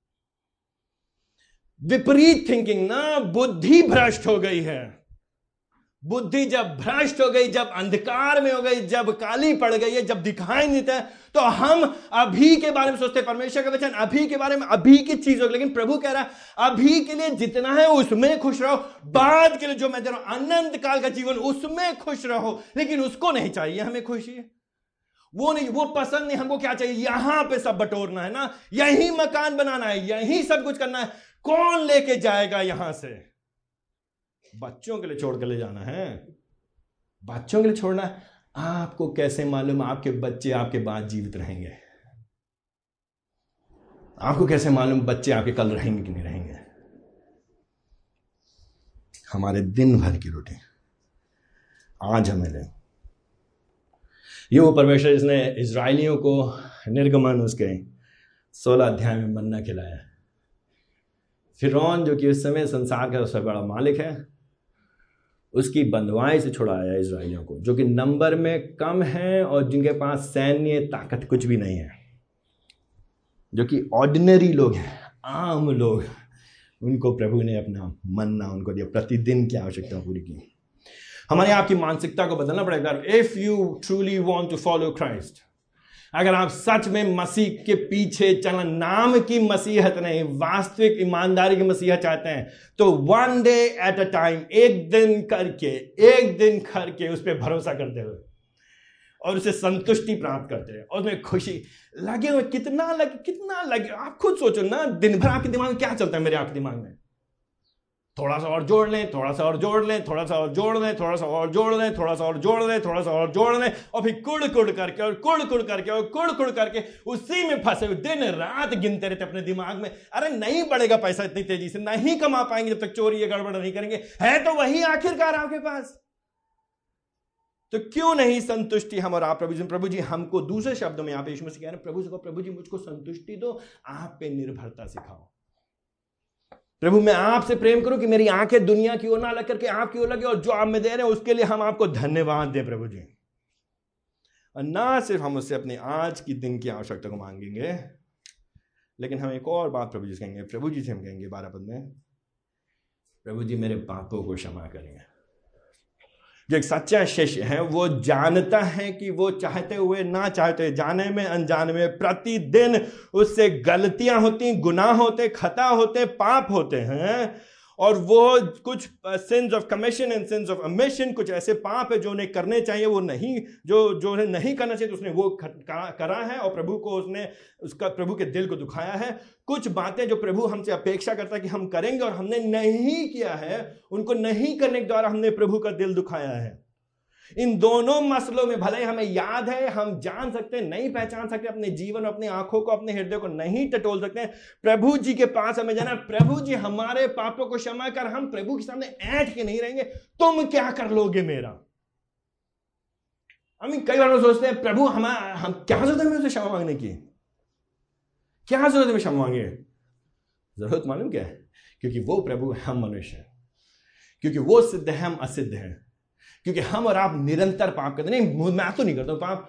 [SPEAKER 1] विपरीत थिंकिंग ना, बुद्धि भ्रष्ट हो गई है। बुद्धि जब भ्रष्ट हो गई, जब अंधकार में हो गई, जब काली पड़ गई है, जब दिखाई नहीं देता तो हम अभी के बारे में सोचते परमेश्वर का वचन अभी के बारे में, अभी की चीज़ हो लेकिन प्रभु कह रहा है, अभी के लिए जितना है, उसमें खुश रहो। बाद के लिए जो मैं दे रहा हूँ, अनंत काल का जीवन, उसमें खुश रहो। लेकिन उसको नहीं चाहिए हमें खुशी। वो नहीं, वो पसंद नहीं, हमको क्या चाहिए? यहाँ पे सब बटोरना है ना? यही मकान बनाना है, यही सब कुछ करना है। कौन लेके जाएगा यहाँ से? बच्चों के लिए छोड़ के ले जाना है। बच्चों के लिए छोड़ना है? आपको कैसे मालूम? आपके बच्चे आपके बाद जीवित रहेंगे। आपको कैसे मालूम बच्चे आपके कल रहेंगे कि नहीं रहेंगे? हमारे दिन भर की रोटी। आज हमें ले ये वो परमेश्वर जिसने इसराइलियों को निर्गमन उसके सोलह अध्याय में मन्ना खिलाया। फिर जो कि उस समय संसार का सबसे बड़ा मालिक है उसकी बंधुआई से छुड़ाया इसराइलियों को, जो कि नंबर में कम है और जिनके पास सैन्य ताकत कुछ भी नहीं है। जो कि ऑर्डिनरी लोग हैं, आम लोग, उनको प्रभु ने अपना मनना, उनको दिया, प्रतिदिन की आवश्यकता पूरी की। हमारे आपकी मानसिकता को बदलना पड़ेगा। If you truly want to follow Christ अगर आप सच में मसीह के पीछे चलना, नाम की मसीहत नहीं, वास्तविक ईमानदारी की मसीहत चाहते हैं तो one day at a time एक दिन करके, एक दिन करके उस पर भरोसा करते हुए और उसे संतुष्टि प्राप्त करते हैं और उसमें खुशी लगे हुए, कितना लगे कितना लगे, आप खुद सोचो ना, दिन भर आपके दिमाग में क्या चलता है मेरे, आपके दिमाग में? थोड़ा सा और जोड़ लें थोड़ा सा और जोड़ लें थोड़ा सा और जोड़ लें थोड़ा सा और जोड़ लें थोड़ा सा और जोड़ लें थोड़ा सा और जोड़ लें और फिर कुड़ कुड़ करके और कुड़ कुड़ करके और कुड़ कुड़ करके उसी में फंसे हुए दिन रात गिनते रहते अपने दिमाग में। अरे नहीं बढ़ेगा पैसा इतनी तेज़ी से, नहीं कमा पाएँगे जब तक चोरी या गड़बड़ नहीं करेंगे। है तो वही आखिरकार आपके पास। तो क्यों नहीं संतुष्टि हम और आप प्रभु जी? प्रभु जी, हमको दूसरे शब्दों में आप यीशु मसीह कह रहे हैं, प्रभु जी को, प्रभु जी मुझको संतुष्टि दो, आप पे निर्भरता सिखाओ। प्रभु, मैं आपसे प्रेम करूँ कि मेरी आँखें दुनिया की ओर ना लग करके आपकी ओर लगे और जो आप में दे रहे हैं, उसके लिए हम आपको धन्यवाद दें प्रभु जी। और ना सिर्फ़ हम उससे अपने आज की दिन की आवश्यकता को मांगेंगे, लेकिन हम एक और बात प्रभु जी से कहेंगे, प्रभु जी से हम कहेंगे बारह पद में, प्रभु जी मेरे पापों को क्षमा करेंगे जो एक सच्चा शिष्य है, वो जानता है कि वो चाहते हुए, ना चाहते हुए, जाने में, अनजाने में, प्रतिदिन उससे गलतियाँ होती, गुनाह होते, खता होते, पाप होते हैं। और वो कुछ sins of commission and sins of omission कुछ ऐसे पाप है जो उन्हें करने चाहिए, वो नहीं, जो जो उन्हें नहीं करना चाहिए तो उसने वो करा है और प्रभु को उसने, उसका, प्रभु के दिल को दुखाया है। कुछ बातें जो प्रभु हमसे अपेक्षा करता है कि हम करेंगे और हमने नहीं किया है, उनको नहीं करने के द्वारा हमने प्रभु का दिल दुखाया है। इन दोनों मसलों में भले हमें याद है, हम जान सकते हैं, नहीं पहचान सकते, अपने जीवन अपनी आँखों को, अपने हृदय को नहीं टटोल सकते प्रभु जी के पास हमें जाना प्रभु जी हमारे पापों को क्षमा कर, हम प्रभु के सामने ऐठ के नहीं रहेंगे। तुम क्या कर लोगे मेरा? हम कई बार सोचते हैं, प्रभु, हम हम क्या ज़रूरत है क्षमा मांगने की? क्या ज़रूरत है क्षमा मांगे ज़रूरत मालूम क्या है? क्योंकि वो प्रभु हम मनुष्य है। क्योंकि वो सिद्ध है, हम असिद्ध हैं। क्योंकि हम और आप निरंतर पाप करते नहीं मैं तो नहीं करता पाप।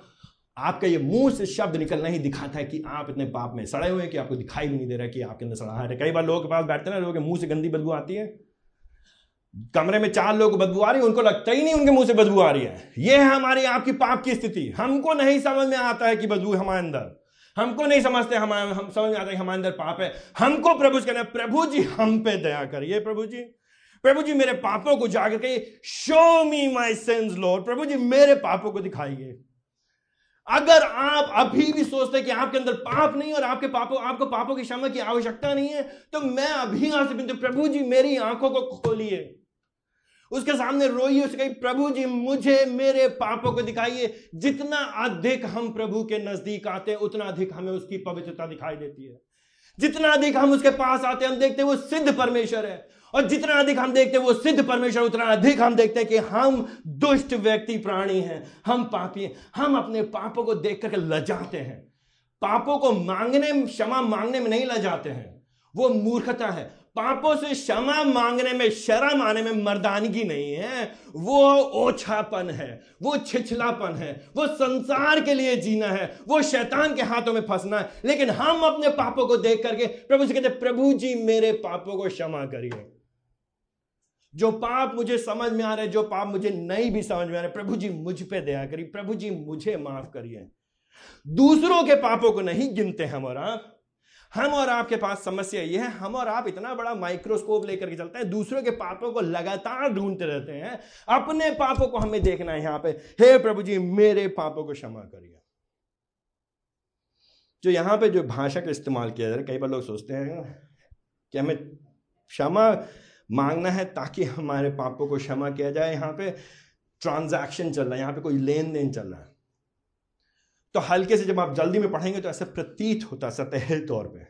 [SPEAKER 1] आपका ये मुँह से शब्द निकलना ही दिखाता है कि आप इतने पाप में सड़े हुए हैं कि आपको दिखाई भी नहीं दे रहा कि आपके अंदर सड़ा है। कई बार लोगों के पास बैठते हैं ना, लोगों के मुँह से गंदी बदबू आती है। कमरे में चार लोग बदबू आ रही है, उनको लगता ही नहीं उनके मुँह से बदबू आ रही है। ये है हमारी आपकी पाप की स्थिति। हमको नहीं समझ में आता है कि बदबू हमारे अंदर। हमको नहीं समझते हमारे हम समझ में आता है हमारे अंदर पाप है। हमको प्रभु कहना प्रभु जी, हम पे दया करिए प्रभु जी प्रभु जी मेरे पापों को जाकर के show me my sins Lord प्रभु जी मेरे पापों को दिखाइए। अगर आप अभी भी सोचते हैं कि आपके अंदर पाप नहीं और आपके पापों, आपको पापों की क्षमा की आवश्यकता नहीं है तो मैं अभी यहाँ से बिंदु प्रभु जी मेरी आँखों को खोलिए। उसके सामने रोइए उसे कही प्रभु जी, मुझे मेरे पापों को दिखाइए। जितना अधिक हम प्रभु के नज़दीक आते हैं, उतना अधिक हमें उसकी पवित्रता दिखाई देती है। जितना अधिक हम उसके पास आते हैं, हम देखते हैं वो सिद्ध परमेश्वर है। और जितना अधिक हम देखते हैं, वो सिद्ध परमेश्वर, उतना अधिक हम देखते हैं कि हम दुष्ट व्यक्ति प्राणी हैं, हम पापी हैं। हम अपने पापों को देख करके लजाते हैं। पापों को मांगने, क्षमा मांगने में नहीं लजाते हैं। वो मूर्खता है। पापों से क्षमा मांगने में, शर्म आने में मर्दानगी नहीं है। वो ओछापन है, वो छिछलापन है, वो संसार के लिए जीना है, वो शैतान के हाथों में फंसना है। लेकिन हम अपने पापों को देख करके प्रभु से कहते प्रभु जी मेरे पापों को क्षमा करिए। जो पाप मुझे समझ में आ रहे जो पाप मुझे नहीं भी समझ में आ रहे प्रभु जी मुझ पे दया करिए, प्रभु जी मुझे माफ़ करिए। दूसरों के पापों को नहीं गिनते हम और आप। हम और आपके पास समस्या ये है, हम और आप इतना बड़ा माइक्रोस्कोप लेकर के चलते हैं, दूसरों के पापों को लगातार ढूंढते रहते हैं। अपने पापों को हमें देखना है यहाँ पे। हे प्रभु जी, मेरे पापों को क्षमा करिए। जो यहाँ पे जो भाषा का इस्तेमाल किया जा रहा है, कई बार लोग सोचते हैं कि हमें क्षमा मांगना है ताकि हमारे पापों को क्षमा किया जाए। यहाँ पे ट्रांजैक्शन चल रहा है, यहाँ पे कोई लेन देन चल रहा है। तो हल्के से जब आप जल्दी में पढ़ेंगे तो ऐसा प्रतीत होता सतह तौर पे।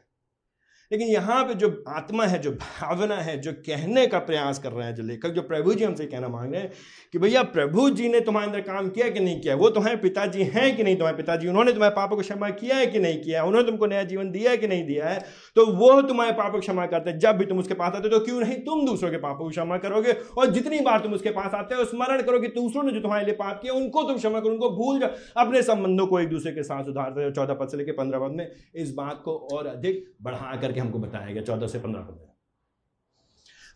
[SPEAKER 1] लेकिन यहाँ पे जो आत्मा है, जो भावना है, जो कहने का प्रयास कर रहे हैं जो लेखक, जो प्रभु जी हमसे कहना मांग रहे हैं कि भैया प्रभु जी ने तुम्हारे अंदर काम किया कि नहीं किया? वो तुम्हारे पिताजी हैं कि नहीं तुम्हारे पिताजी? उन्होंने तुम्हारे पापों को क्षमा किया है कि नहीं किया उन्होंने तुमको नया जीवन दिया है कि नहीं दिया है? तो वो तुम्हारे पापों को क्षमा करते हैं। जब भी तुम उसके पास आते हो तो क्यों नहीं तुम दूसरों के पापों को क्षमा करोगे? और जितनी बार तुम उसके पास आते हो, स्मरण करो कि दूसरों ने जो तुम्हारे लिए पाप किया, उनको तुम क्षमा करो, उनको भूल जाओ। अपने संबंधों को एक दूसरे के साथ सुधारते हो चौदह पद से लेकर पंद्रह पद में इस बात को और अधिक बढ़ा करके हमको बताया गया चौदह से पंद्रह पद में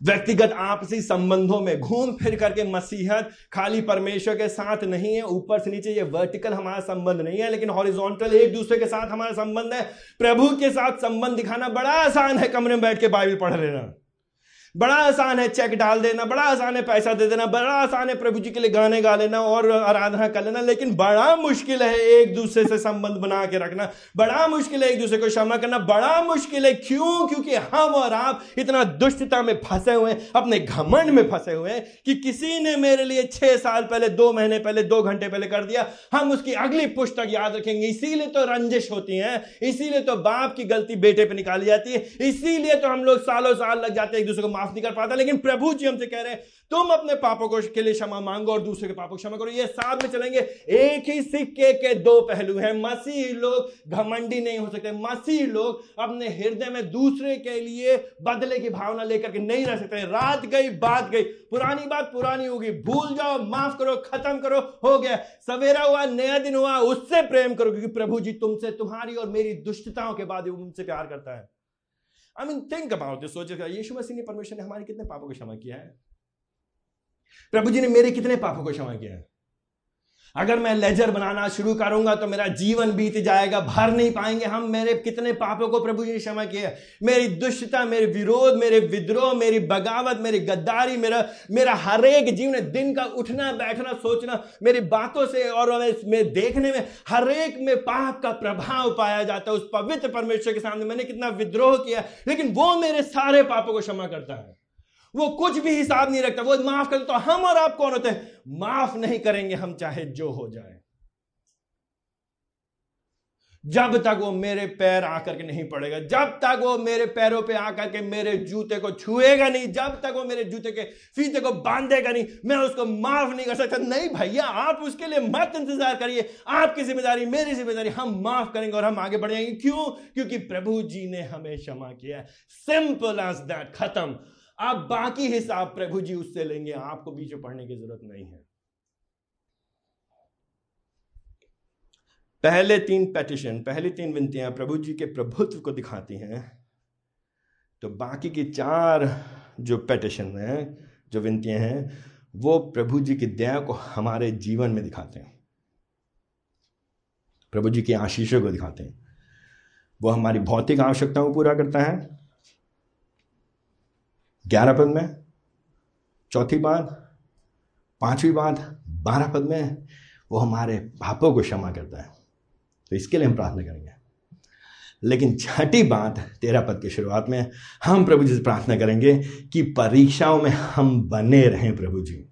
[SPEAKER 1] व्यक्तिगत आपसी संबंधों में घूम फिर करके मसीहत, खाली परमेश्वर के साथ नहीं है, ऊपर से नीचे ये वर्टिकल हमारा संबंध नहीं है, लेकिन हॉरिजॉन्टल एक दूसरे के साथ हमारा संबंध है। प्रभु के साथ संबंध दिखाना बड़ा आसान है, कमरे में बैठ के बाइबल पढ़ लेना। बड़ा आसान है चेक डाल देना, बड़ा आसान है, पैसा दे देना, बड़ा आसान है, प्रभु जी के लिए गाने गा लेना और आराधना कर लेना, लेकिन बड़ा मुश्किल है एक दूसरे से संबंध बना के रखना, बड़ा मुश्किल है एक दूसरे को क्षमा करना, बड़ा मुश्किल है क्यों? क्योंकि हम और आप इतना दुष्टता में फंसे हुए हैं, अपने घमंड में फंसे हुए हैं कि किसी ने मेरे लिए छह साल पहले, दो महीने पहले, दो घंटे पहले कर दिया, हम उसकी अगली पुस्तक याद रखेंगे। इसीलिए तो रंजिश होती है, इसीलिए तो बाप की गलती बेटे पर निकाली जाती है, इसीलिए तो हम लोग सालों साल लग जाते हैं एक दूसरे को माफ़ नहीं कर पाता, लेकिन प्रभु जी हमसे कह रहे हैं, तुम अपने पापों को के लिए क्षमा मांगो और दूसरे के पापों को क्षमा करो। ये साथ में चलेंगे। एक ही सिक्के के दो पहलू हैं। मसीह लोग घमंडी नहीं हो सकते। मसीह लोग अपने हृदय में दूसरे के लिए बदले की भावना लेकर के नहीं रह सकते। रात गई, बात गई। पुरानी बात पुरानी होगी। भूल जाओ, माफ़ करो, खत्म करो। हो गया। सवेरा हुआ, नया दिन हुआ। उससे प्रेम करो, क्योंकि प्रभु जी तुमसे, तुम्हारी और मेरी दुष्टताओं के बाद मुझसे प्यार करता है। I mean think about this सोचेगा यीशु मसीह ने परमेश्वर ने हमारे कितने पापों को क्षमा किया है? प्रभु जी ने मेरे कितने पापों को क्षमा किया है? अगर मैं लेजर बनाना शुरू करूँगा तो मेरा जीवन बीत जाएगा, भर नहीं पाएँगे हम। मेरे कितने पापों को प्रभु जी ने क्षमा किया। मेरी दुष्टता, मेरे विरोध, मेरे विद्रोह, मेरी बगावत, मेरी गद्दारी, मेरा मेरा हर एक जीवन, दिन का उठना, बैठना, सोचना, मेरी बातों से और मेरे देखने में हर एक में पाप का प्रभाव पाया जाता है। उस पवित्र परमेश्वर के सामने मैंने कितना विद्रोह किया, लेकिन वो मेरे सारे पापों को क्षमा करता है। वो कुछ भी हिसाब नहीं रखता। वो माफ़ कर तो हम और आप कौन होते हैं? माफ़ नहीं करेंगे हम, चाहे जो हो जाए। जब तक वो मेरे पैर आकर के नहीं पड़ेगा, जब तक वो मेरे पैरों पे आकर के मेरे जूते को छुएगा नहीं, जब तक वो मेरे जूते के फीते को बांधेगा नहीं, मैं उसको माफ़ नहीं कर सकता। नहीं भैया, आप उसके लिए मत इंतज़ार करिए। आपकी ज़िम्मेदारी, मेरी ज़िम्मेदारी, हम माफ़ करेंगे और हम आगे बढ़ेंगे क्यों? क्योंकि प्रभु जी ने हमें क्षमा किया सिंपल एज दैट खत्म। आप बाकी हिसाब प्रभु जी उससे लेंगे, आपको बीच में पढ़ने की ज़रूरत नहीं है। पहले तीन पेटिशन पहली तीन विनतियाँ प्रभु जी के प्रभुत्व को दिखाती हैं। तो बाकी की चार जो पेटिशन हैं, जो विनतियाँ हैं, वो प्रभु जी की दया को हमारे जीवन में दिखाते हैं। प्रभु जी की आशीषों को दिखाते हैं। वो हमारी भौतिक आवश्यकताओं को पूरा करता है ग्यारह पद में, चौथी बात पांचवी बात बारह पद में, वो हमारे पापों को क्षमा करता है। तो इसके लिए हम प्रार्थना करेंगे। लेकिन छठी बात तेरह पद की शुरुआत में, हम प्रभु जी से प्रार्थना करेंगे कि परीक्षाओं में हम बने रहें प्रभु जी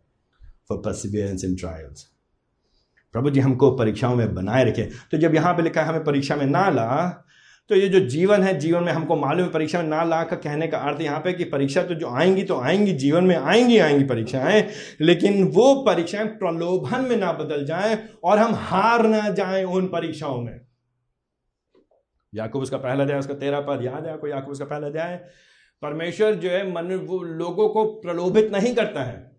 [SPEAKER 1] फॉर परसिवियरेंस इन ट्रायल्स प्रभु जी हमको परीक्षाओं में बनाए रखें। तो जब यहाँ पे लिखा है, हमें परीक्षा में ना ला तो ये जो जीवन है, जीवन में हमको मालूम है, परीक्षा में ना ला का कहने का अर्थ यहाँ पे कि परीक्षा तो जो आएँगी तो आएँगी, जीवन में आएँगी आएँगी परीक्षाएँ, लेकिन वो परीक्षाएँ प्रलोभन में ना बदल जाएँ और हम हार ना जाएँ उन परीक्षाओं में। याकूब उसका पहला अध्याय, उसका तेरह पद, याद है आपको? याकूब उसका पहला अध्याय? परमेश्वर जो है, मन वो लोगों को प्रलोभित नहीं करता है।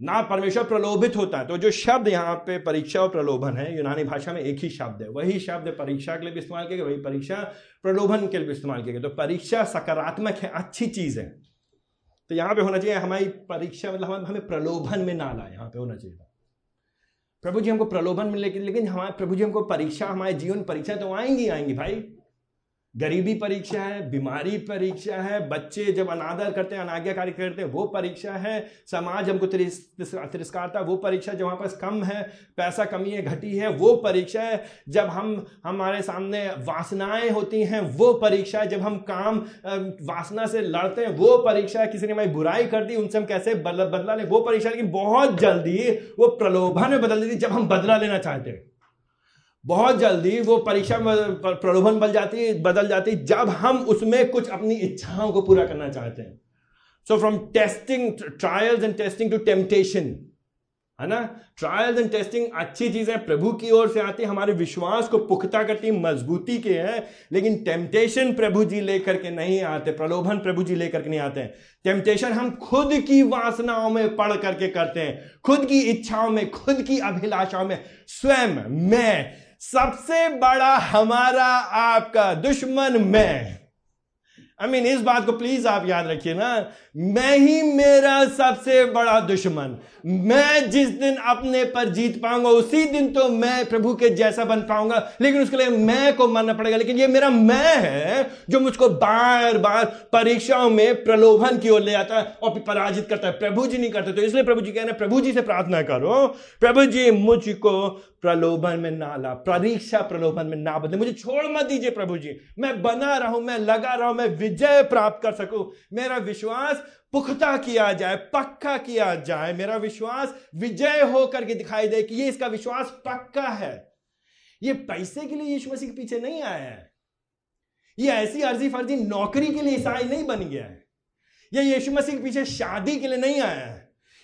[SPEAKER 1] ना परमेश्वर प्रलोभित होता है। तो जो शब्द यहाँ पे परीक्षा और प्रलोभन है, यूनानी भाषा में एक ही शब्द है। वही शब्द परीक्षा के लिए भी इस्तेमाल किया गया, वही परीक्षा प्रलोभन के लिए भी इस्तेमाल किया गया। तो परीक्षा सकारात्मक है, अच्छी चीज़ है। तो यहाँ पे होना चाहिए, हमारी परीक्षा मतलब हमें प्रलोभन में ना लाए, यहाँ पे होना चाहिए प्रभु जी हमको प्रलोभन में लेकिन लेकिन हमारे, प्रभु जी हमको परीक्षा, हमारे जीवन परीक्षा तो आएँगी आएँगी भाई। गरीबी परीक्षा है, बीमारी परीक्षा है, बच्चे जब अनादर करते हैं, अनाज्ञाकारी करते हैं, वो परीक्षा है। समाज हमको तिरस्कारता, वो परीक्षा जो हमारे पास कम है, पैसा कमी है, घटी है, वो परीक्षा है। जब हम, हमारे सामने वासनाएँ होती हैं, वो परीक्षा है। जब हम काम वासना से लड़ते हैं, वो परीक्षा है। किसी ने हमारी बुराई कर दी, उनसे हम कैसे बदला लें? वो परीक्षा, लेकिन बहुत जल्दी वो प्रलोभन में बदल देती जब हम बदला लेना चाहते हैं। बहुत जल्दी वो परीक्षा प्रलोभन बदल जाती बदल जाती, जब हम उसमें कुछ अपनी इच्छाओं को पूरा करना चाहते हैं। So from testing trials and testing to temptation है ना? ट्रायल्स एंड टेस्टिंग अच्छी चीज़ें प्रभु की ओर से आती है हमारे विश्वास को पुख्ता करती, मजबूती के हैं, लेकिन टेम्पटेशन प्रभु जी लेकर के नहीं आते, प्रलोभन प्रभु जी लेकर के नहीं आते हैं। टेम्पटेशन हम खुद की वासनाओं में पढ़ करके करते हैं, खुद की इच्छाओं में, खुद की अभिलाषाओं में, स्वयं, मैं सबसे बड़ा हमारा आपका दुश्मन मैं आई I मीन mean, इस बात को प्लीज़ आप याद रखिए ना। मैं ही मेरा सबसे बड़ा दुश्मन। मैं जिस दिन अपने पर जीत पाऊँगा उसी दिन तो मैं प्रभु के जैसा बन पाऊँगा। लेकिन उसके लिए मैं को मानना पड़ेगा। लेकिन ये मेरा मैं है जो मुझको बार बार परीक्षाओं में प्रलोभन की ओर ले आता है और पराजित करता है। प्रभु जी नहीं करते तो इसलिए प्रभु जी कह रहे प्रभु जी से प्रार्थना करो। प्रभु जी मुझको प्रलोभन में ना ला परीक्षा प्रलोभन में ना बदले। मुझे छोड़ मत दीजिए प्रभु जी। मैं बना रहा हूँ मैं लगा रहा हूँ मैं विजय प्राप्त कर सकूँ। मेरा विश्वास पुख्ता किया जाए, पक्का किया जाए। मेरा विश्वास विजय होकर के दिखाई दे कि ये इसका विश्वास पक्का है। ये पैसे के लिए यीशु मसीह के पीछे नहीं आया है। ये ऐसी अर्जी फर्जी नौकरी के लिए ईसाई नहीं बन गया है। ये यीशु मसीह के पीछे शादी के लिए नहीं आया है।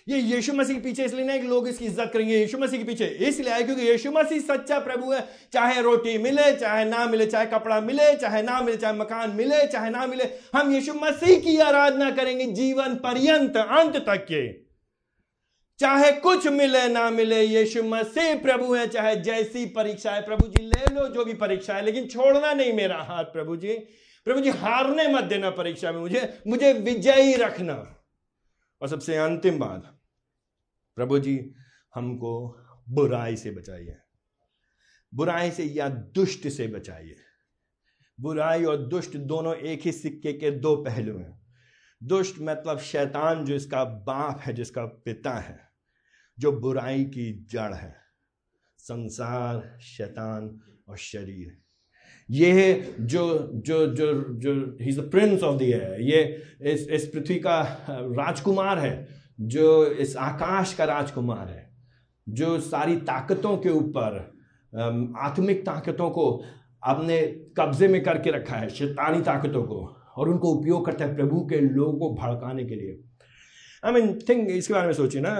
[SPEAKER 1] ये यीशु मसीह के पीछे इसलिए नहीं कि लोग इसकी इज़्ज़त करेंगे, यीशु मसीह के पीछे। इसलिए आए क्योंकि यीशु मसीह सच्चा प्रभु है, चाहे रोटी मिले, चाहे ना मिले, चाहे कपड़ा मिले, चाहे ना मिले, चाहे मकान मिले, चाहे ना मिले, हम यीशु मसीह की आराधना करेंगे जीवन पर्यंत, अंत तक के। चाहे कुछ मिले, ना मिले, यीशु मसीह प्रभु है, चाहे जैसी परीक्षा है। प्रभु जी, ले लो जो भी परीक्षा है, लेकिन छोड़ना नहीं मेरा हाथ, प्रभु जी। प्रभु जी, हारने मत देना परीक्षा में मुझे मुझे विजयी रखना। और सबसे अंतिम बात प्रभु जी, हमको बुराई से बचाइए। बुराई से या दुष्ट से बचाइए। बुराई और दुष्ट दोनों एक ही सिक्के के दो पहलू हैं। दुष्ट मतलब शैतान, जो इसका बाप है जिसका पिता है, जो बुराई की जड़ है। संसार, शैतान और शरीर। ये जो जो जो जो ही प्रिंस ऑफ़ द एयर ये इस इस पृथ्वी का राजकुमार है। जो इस आकाश का राजकुमार है, जो सारी ताकतों के ऊपर आत्मिक ताकतों को अपने कब्जे में करके रखा है, शैतानी ताकतों को और उनको उपयोग करता है प्रभु के लोगों को भड़काने के लिए। आई मीन थिंक इसके बारे में सोचिए ना।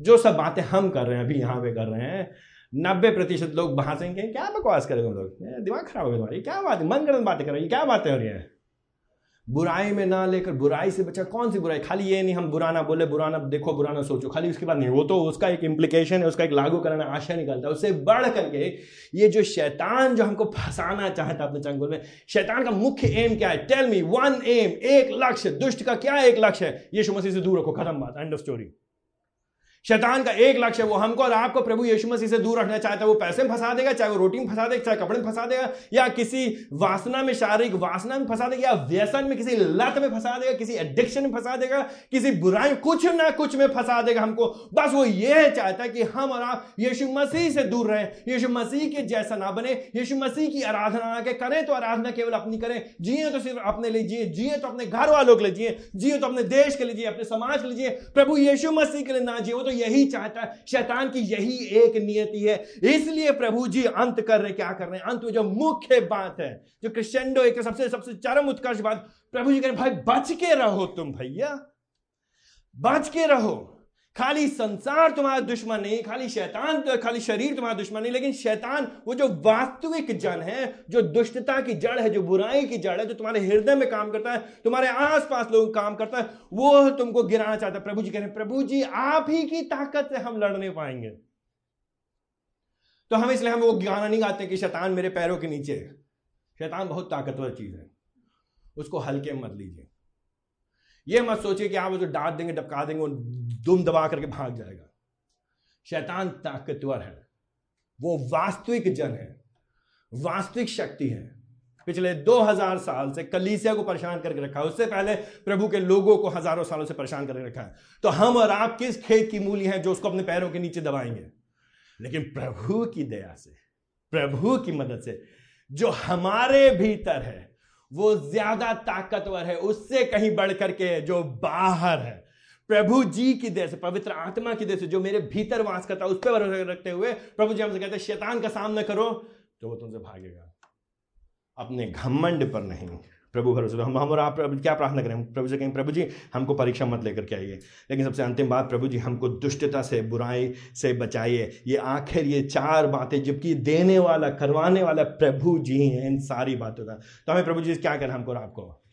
[SPEAKER 1] जो सब बातें हम कर रहे हैं, अभी यहाँ पे कर रहे हैं, नब्बे प्रतिशत लोग भाषेंगे क्या बकवास करेंगे लोग? दिमाग खराब हो गया तुम्हारी क्या बात मन गलत बातें कर रही है क्या बातें हो रही हैं? बुराई में ना लेकर बुराई से बचा कौन सी बुराई? खाली ये नहीं, हम बुराना बोले, बुराना देखो, बुराना सोचो। खाली उसके बाद नहीं, वो तो उसका एक इम्प्लीकेशन है, उसका एक लागू करना आशा निकलता है। उससे बढ़ करके ये जो शैतान जो हमको फंसाना चाहता अपने चंगुल में, शैतान का मुख्य एम क्या है? टेल मी वन एम एक लक्ष्य, दुष्ट का क्या एक लक्ष्य है? ये मसीह से दूर रखो, खत्म बात एंड ऑफ़ स्टोरी शैतान का एक लक्ष्य वो हमको और आपको प्रभु यीशु मसीह से दूर रखना चाहता है वो पैसे में फंसा देगा, चाहे वो रोटी में फंसा देगा, चाहे कपड़े में फंसा देगा, या किसी वासना में, शारीरिक वासना में फंसा देगा, या व्यसन में, किसी लत में फंसा देगा, किसी एडिक्शन में फंसा देगा, किसी बुराई कुछ ना कुछ में फंसा देगा हमको। बस वो ये चाहता है कि हम और आप यीशु मसीह से दूर रहें, यीशु मसीह के जैसा ना बने, यीशु मसीह की आराधना आके करें तो आराधना केवल अपनी करें। जिए तो सिर्फ़ अपने लिए जिए जिए तो अपने घर वालों के लिए जिए जिए तो अपने देश के लिए जिए, अपने समाज के लिए जिए। प्रभु यीशु मसीह के लिए ना जिए, वो तो यही चाहता है, शैतान की यही एक नियति है। इसलिए प्रभु जी अंत कर रहे क्या कर रहे हैं? अंत में जो मुख्य बात है, जो क्रिश्चेंडो एक सबसे सबसे चरम उत्कर्ष बात, प्रभु जी कह रहे भाई, बच के रहो तुम, भैया। बच के रहो। खाली संसार तुम्हारा दुश्मन नहीं, खाली शैतान, खाली शरीर तुम्हारा दुश्मन नहीं, लेकिन शैतान, वो जो वास्तविक जन है, जो दुष्टता की जड़ है, जो बुराई की जड़ है, जो तुम्हारे हृदय में काम करता है, तुम्हारे आसपास लोग काम करता है, वो तुमको गिराना चाहता है। प्रभु जी कह रहे हैं, प्रभु जी, आप ही की ताकत से हम लड़ने पाएँगे। तो हम इसलिए हम वो गाना नहीं गाते कि शैतान मेरे पैरों के नीचे है। शैतान बहुत ताकतवर चीज़ है। उसको हल्के मत लीजिए। ये मत सोचिए कि आप जो डांट देंगे, डबका देंगे, वो दुम दबा करके भाग जाएगा। शैतान ताकतवर है। वो वास्तविक जन है, वास्तविक शक्ति है। पिछले 2000 साल से कलीसिया को परेशान करके रखा है। उससे पहले प्रभु के लोगों को हज़ारों सालों से परेशान करके रखा है। तो हम और आप किस खेत की मूली हैं जो उसको अपने पैरों के नीचे दबाएँगे? लेकिन प्रभु की दया से, प्रभु की मदद से, जो हमारे भीतर है वो ज़्यादा ताकतवर है, उससे कहीं बढ़ करके जो बाहर है। प्रभु जी की देश से, पवित्र आत्मा की देश से, जो मेरे भीतर वास करता है, उस पर भरोसा रखते हुए प्रभु जी हमसे कहते हैं, शैतान का सामना करो तो वो तुमसे भागेगा। अपने घमंड पर नहीं। प्रभु भरोसे हम हम और आप क्या प्रार्थना करें? प्रभु से कहें, प्रभु जी, हमको परीक्षा मत लेकर के आइए। लेकिन सबसे अंतिम बात, प्रभु जी, हमको दुष्टता से, बुराई से बचाइए। ये आखिर, ये चार बातें, जबकि देने वाला, करवाने वाला प्रभु जी हैं इन सारी बातों का। तो हमें प्रभु जी क्या करें, हमको और आपको?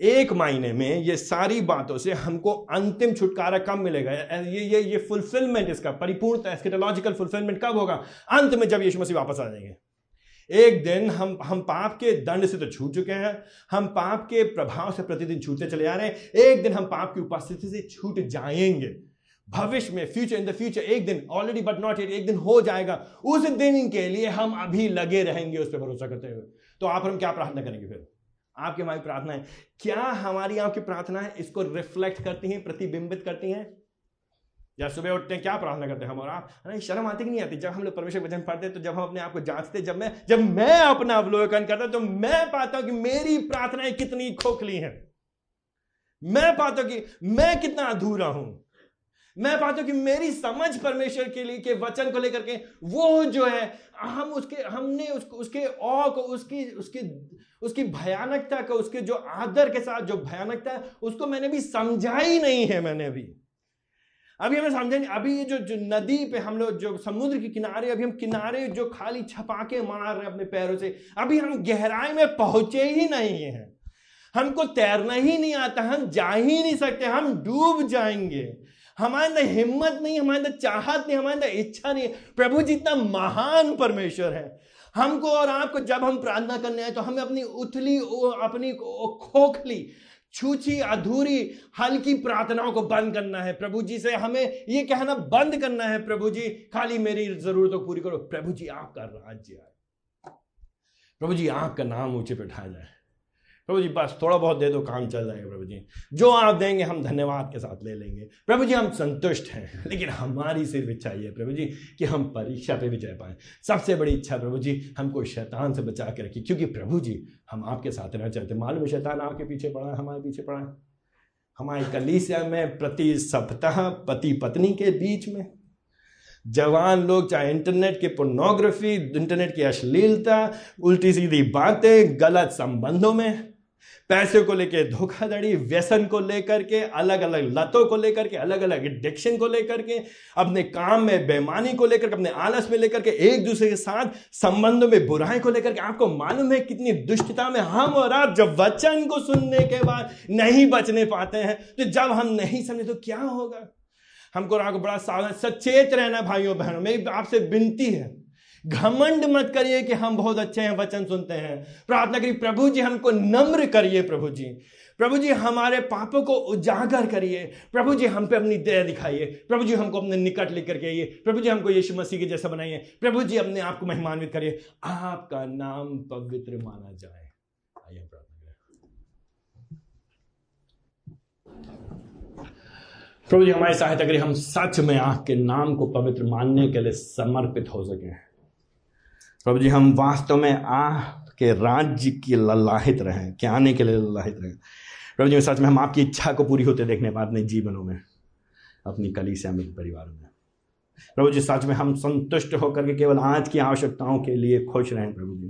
[SPEAKER 1] एक महीने में ये सारी बातों से हमको अंतिम छुटकारा कब मिलेगा? ये ये ये फुलफिलमेंट इसका परिपूर्ण एस्केटोलॉजिकल फुलफिलमेंट कब होगा? अंत में जब यीशु मसीह वापस आ जाएँगे। एक दिन हम हम पाप के दंड से तो छूट चुके हैं, हम पाप के प्रभाव से प्रतिदिन छूटते चले जा रहे हैं, एक दिन हम पाप की उपस्थिति से छूट जाएँगे। भविष्य में फ्यूचर इन द फ्यूचर एक दिन ऑलरेडी बट नॉट एट एक दिन हो जाएगा, उस दिन के लिए हम अभी लगे रहेंगे, उस पर भरोसा करते हुए। तो आप हम क्या प्रार्थना करेंगे फिर? आपकी हमारी प्रार्थना है, क्या हमारी आपकी प्रार्थना है, इसको रिफ्लेक्ट करती हैं, प्रतिबिंबित करती हैं? या सुबह उठते हैं, क्या प्रार्थना करते हैं? हम और आप। नहीं शर्म आती कि नहीं आती? जब हम लोग परमेश्वर वचन पढ़ते तो जब हम अपने आप को जांचते जब मैं जब मैं अपना अवलोकन करता तो मैं पाता हूँ कि मेरी प्रार्थनाएँ कितनी खोखली हैं। मैं पाता हूँ कि मैं कितना अधूरा हूँ। मैं पाता हूँ कि मेरी समझ परमेश्वर के लिए, के वचन को लेकर के वो जो है, हम उसके हमने उसको उसके औ को, उसकी उसकी उसकी भयानकता को, उसके जो आदर के साथ जो भयानकता है, उसको मैंने भी समझा ही नहीं है मैंने भी अभी हमें समझेंगे अभी ये जो जो नदी पे हम लोग, जो समुद्र के किनारे, अभी हम किनारे जो खाली छपाके मार रहे हैं अपने पैरों से, अभी हम गहराई में पहुँचे ही नहीं हैं। हमको तैरना ही नहीं आता, हम जा ही नहीं सकते, हम डूब जाएँगे। हमारे अंदर हिम्मत नहीं, हमारे अंदर चाहत नहीं, हमारे अंदर इच्छा नहीं प्रभु जितना महान परमेश्वर है। हमको और आपको जब हम प्रार्थना करने आए तो हमें अपनी उथली अपनी खोखली छूची अधूरी, हल्की प्रार्थनाओं को बंद करना है। प्रभु जी से हमें ये कहना बंद करना है, प्रभु जी। खाली मेरी जरूरतों को पूरी करो। प्रभु जी, आपका राज्य आए प्रभु जी, आपका नाम ऊँचे पे उठाया जाए। प्रभु जी, बस थोड़ा बहुत दे दो, काम चल जाएगा प्रभु जी। जो आप देंगे, हम धन्यवाद के साथ ले लेंगे। प्रभु जी, हम संतुष्ट हैं, लेकिन हमारी सिर्फ़ इच्छा ये प्रभु जी, कि हम परीक्षा पे विजय पाए। सबसे बड़ी इच्छा प्रभु जी, हमको शैतान से बचा के रखिए क्योंकि प्रभु जी, हम आपके साथ रहना चाहते मालूम है, शैतान आपके पीछे पड़ा है, हमारे पीछे पड़ा है। हमारे कलीसिया में, प्रति सप्ताह, पति पत्नी के बीच में, जवान लोग, चाहे इंटरनेट की पोर्नोग्राफी इंटरनेट की अश्लीलता, उल्टी सीधी बातें, गलत संबंधों में पैसे को लेकर धोखाधड़ी, व्यसन को लेकर के अलग अलग लतों को लेकर के अलग अलग एडिक्शन को लेकर के, अपने काम में बेमानी को लेकर के, अपने आलस में लेकर के, एक दूसरे के साथ संबंधों में बुराई को लेकर के, आपको मालूम है कितनी दुष्टता में हम और आप जब वचन को सुनने के बाद नहीं बचने पाते हैं तो जब हम नहीं समझे तो क्या होगा? हमको आपको बड़ा सावधान, सचेत रहना, भाइयों, बहनों, मेरी आपसे विनती है घमंड मत करिए कि हम बहुत अच्छे हैं, वचन सुनते हैं। प्रार्थना करिए, प्रभु जी, हमको नम्र करिए, प्रभु जी। प्रभु जी, हमारे पापों को उजागर करिए। प्रभु जी, हम पे अपनी दया दिखाइए। प्रभु जी, हमको अपने निकट लेकर के आइए। प्रभु जी, हमको यीशु मसीह के जैसा बनाइए। प्रभु जी, अपने आप को महिमान्वित करिए। आपका नाम पवित्र माना जाए। आइए प्रार्थना प्रभु जी, हमारी सहायता करिए। हम सच में आपके नाम को पवित्र मानने के लिए समर्पित हो सके। प्रभु जी, हम वास्तव में आ के राज्य की ललाहित रहें, के आने के लिए ललाहित रहें। प्रभु जी सच में, हम आपकी इच्छा को पूरी होते देखने पाए अपने जीवनों में, अपनी कलीसिया में परिवारों में। प्रभु जी, सच में हम संतुष्ट होकर के केवल आज की आवश्यकताओं के लिए खुश रहें, प्रभु जी।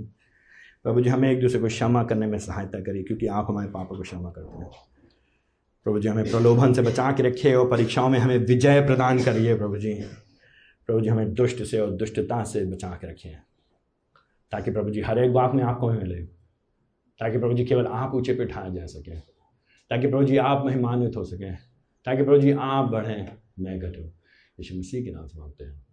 [SPEAKER 1] प्रभु जी, हमें एक दूसरे को क्षमा करने में सहायता करिए, क्योंकि आप हमारे पापों को क्षमा करते हैं। प्रभु जी, हमें प्रलोभन से बचा के रखिए और परीक्षाओं में हमें विजय प्रदान करिए, प्रभु जी। प्रभु जी, हमें दुष्ट से और दुष्टता से बचा के रखिए। ताकि प्रभु जी, हर एक बात में आपको मिले। ताकि प्रभु जी, केवल आप ऊँचे पे ठाए जा सके। ताकि प्रभु जी, आप मेहमानित हो सकें। ताकि प्रभु जी, आप बढ़ें, मैं घटूँ यीशु मसीह के नाम से मांगते हैं।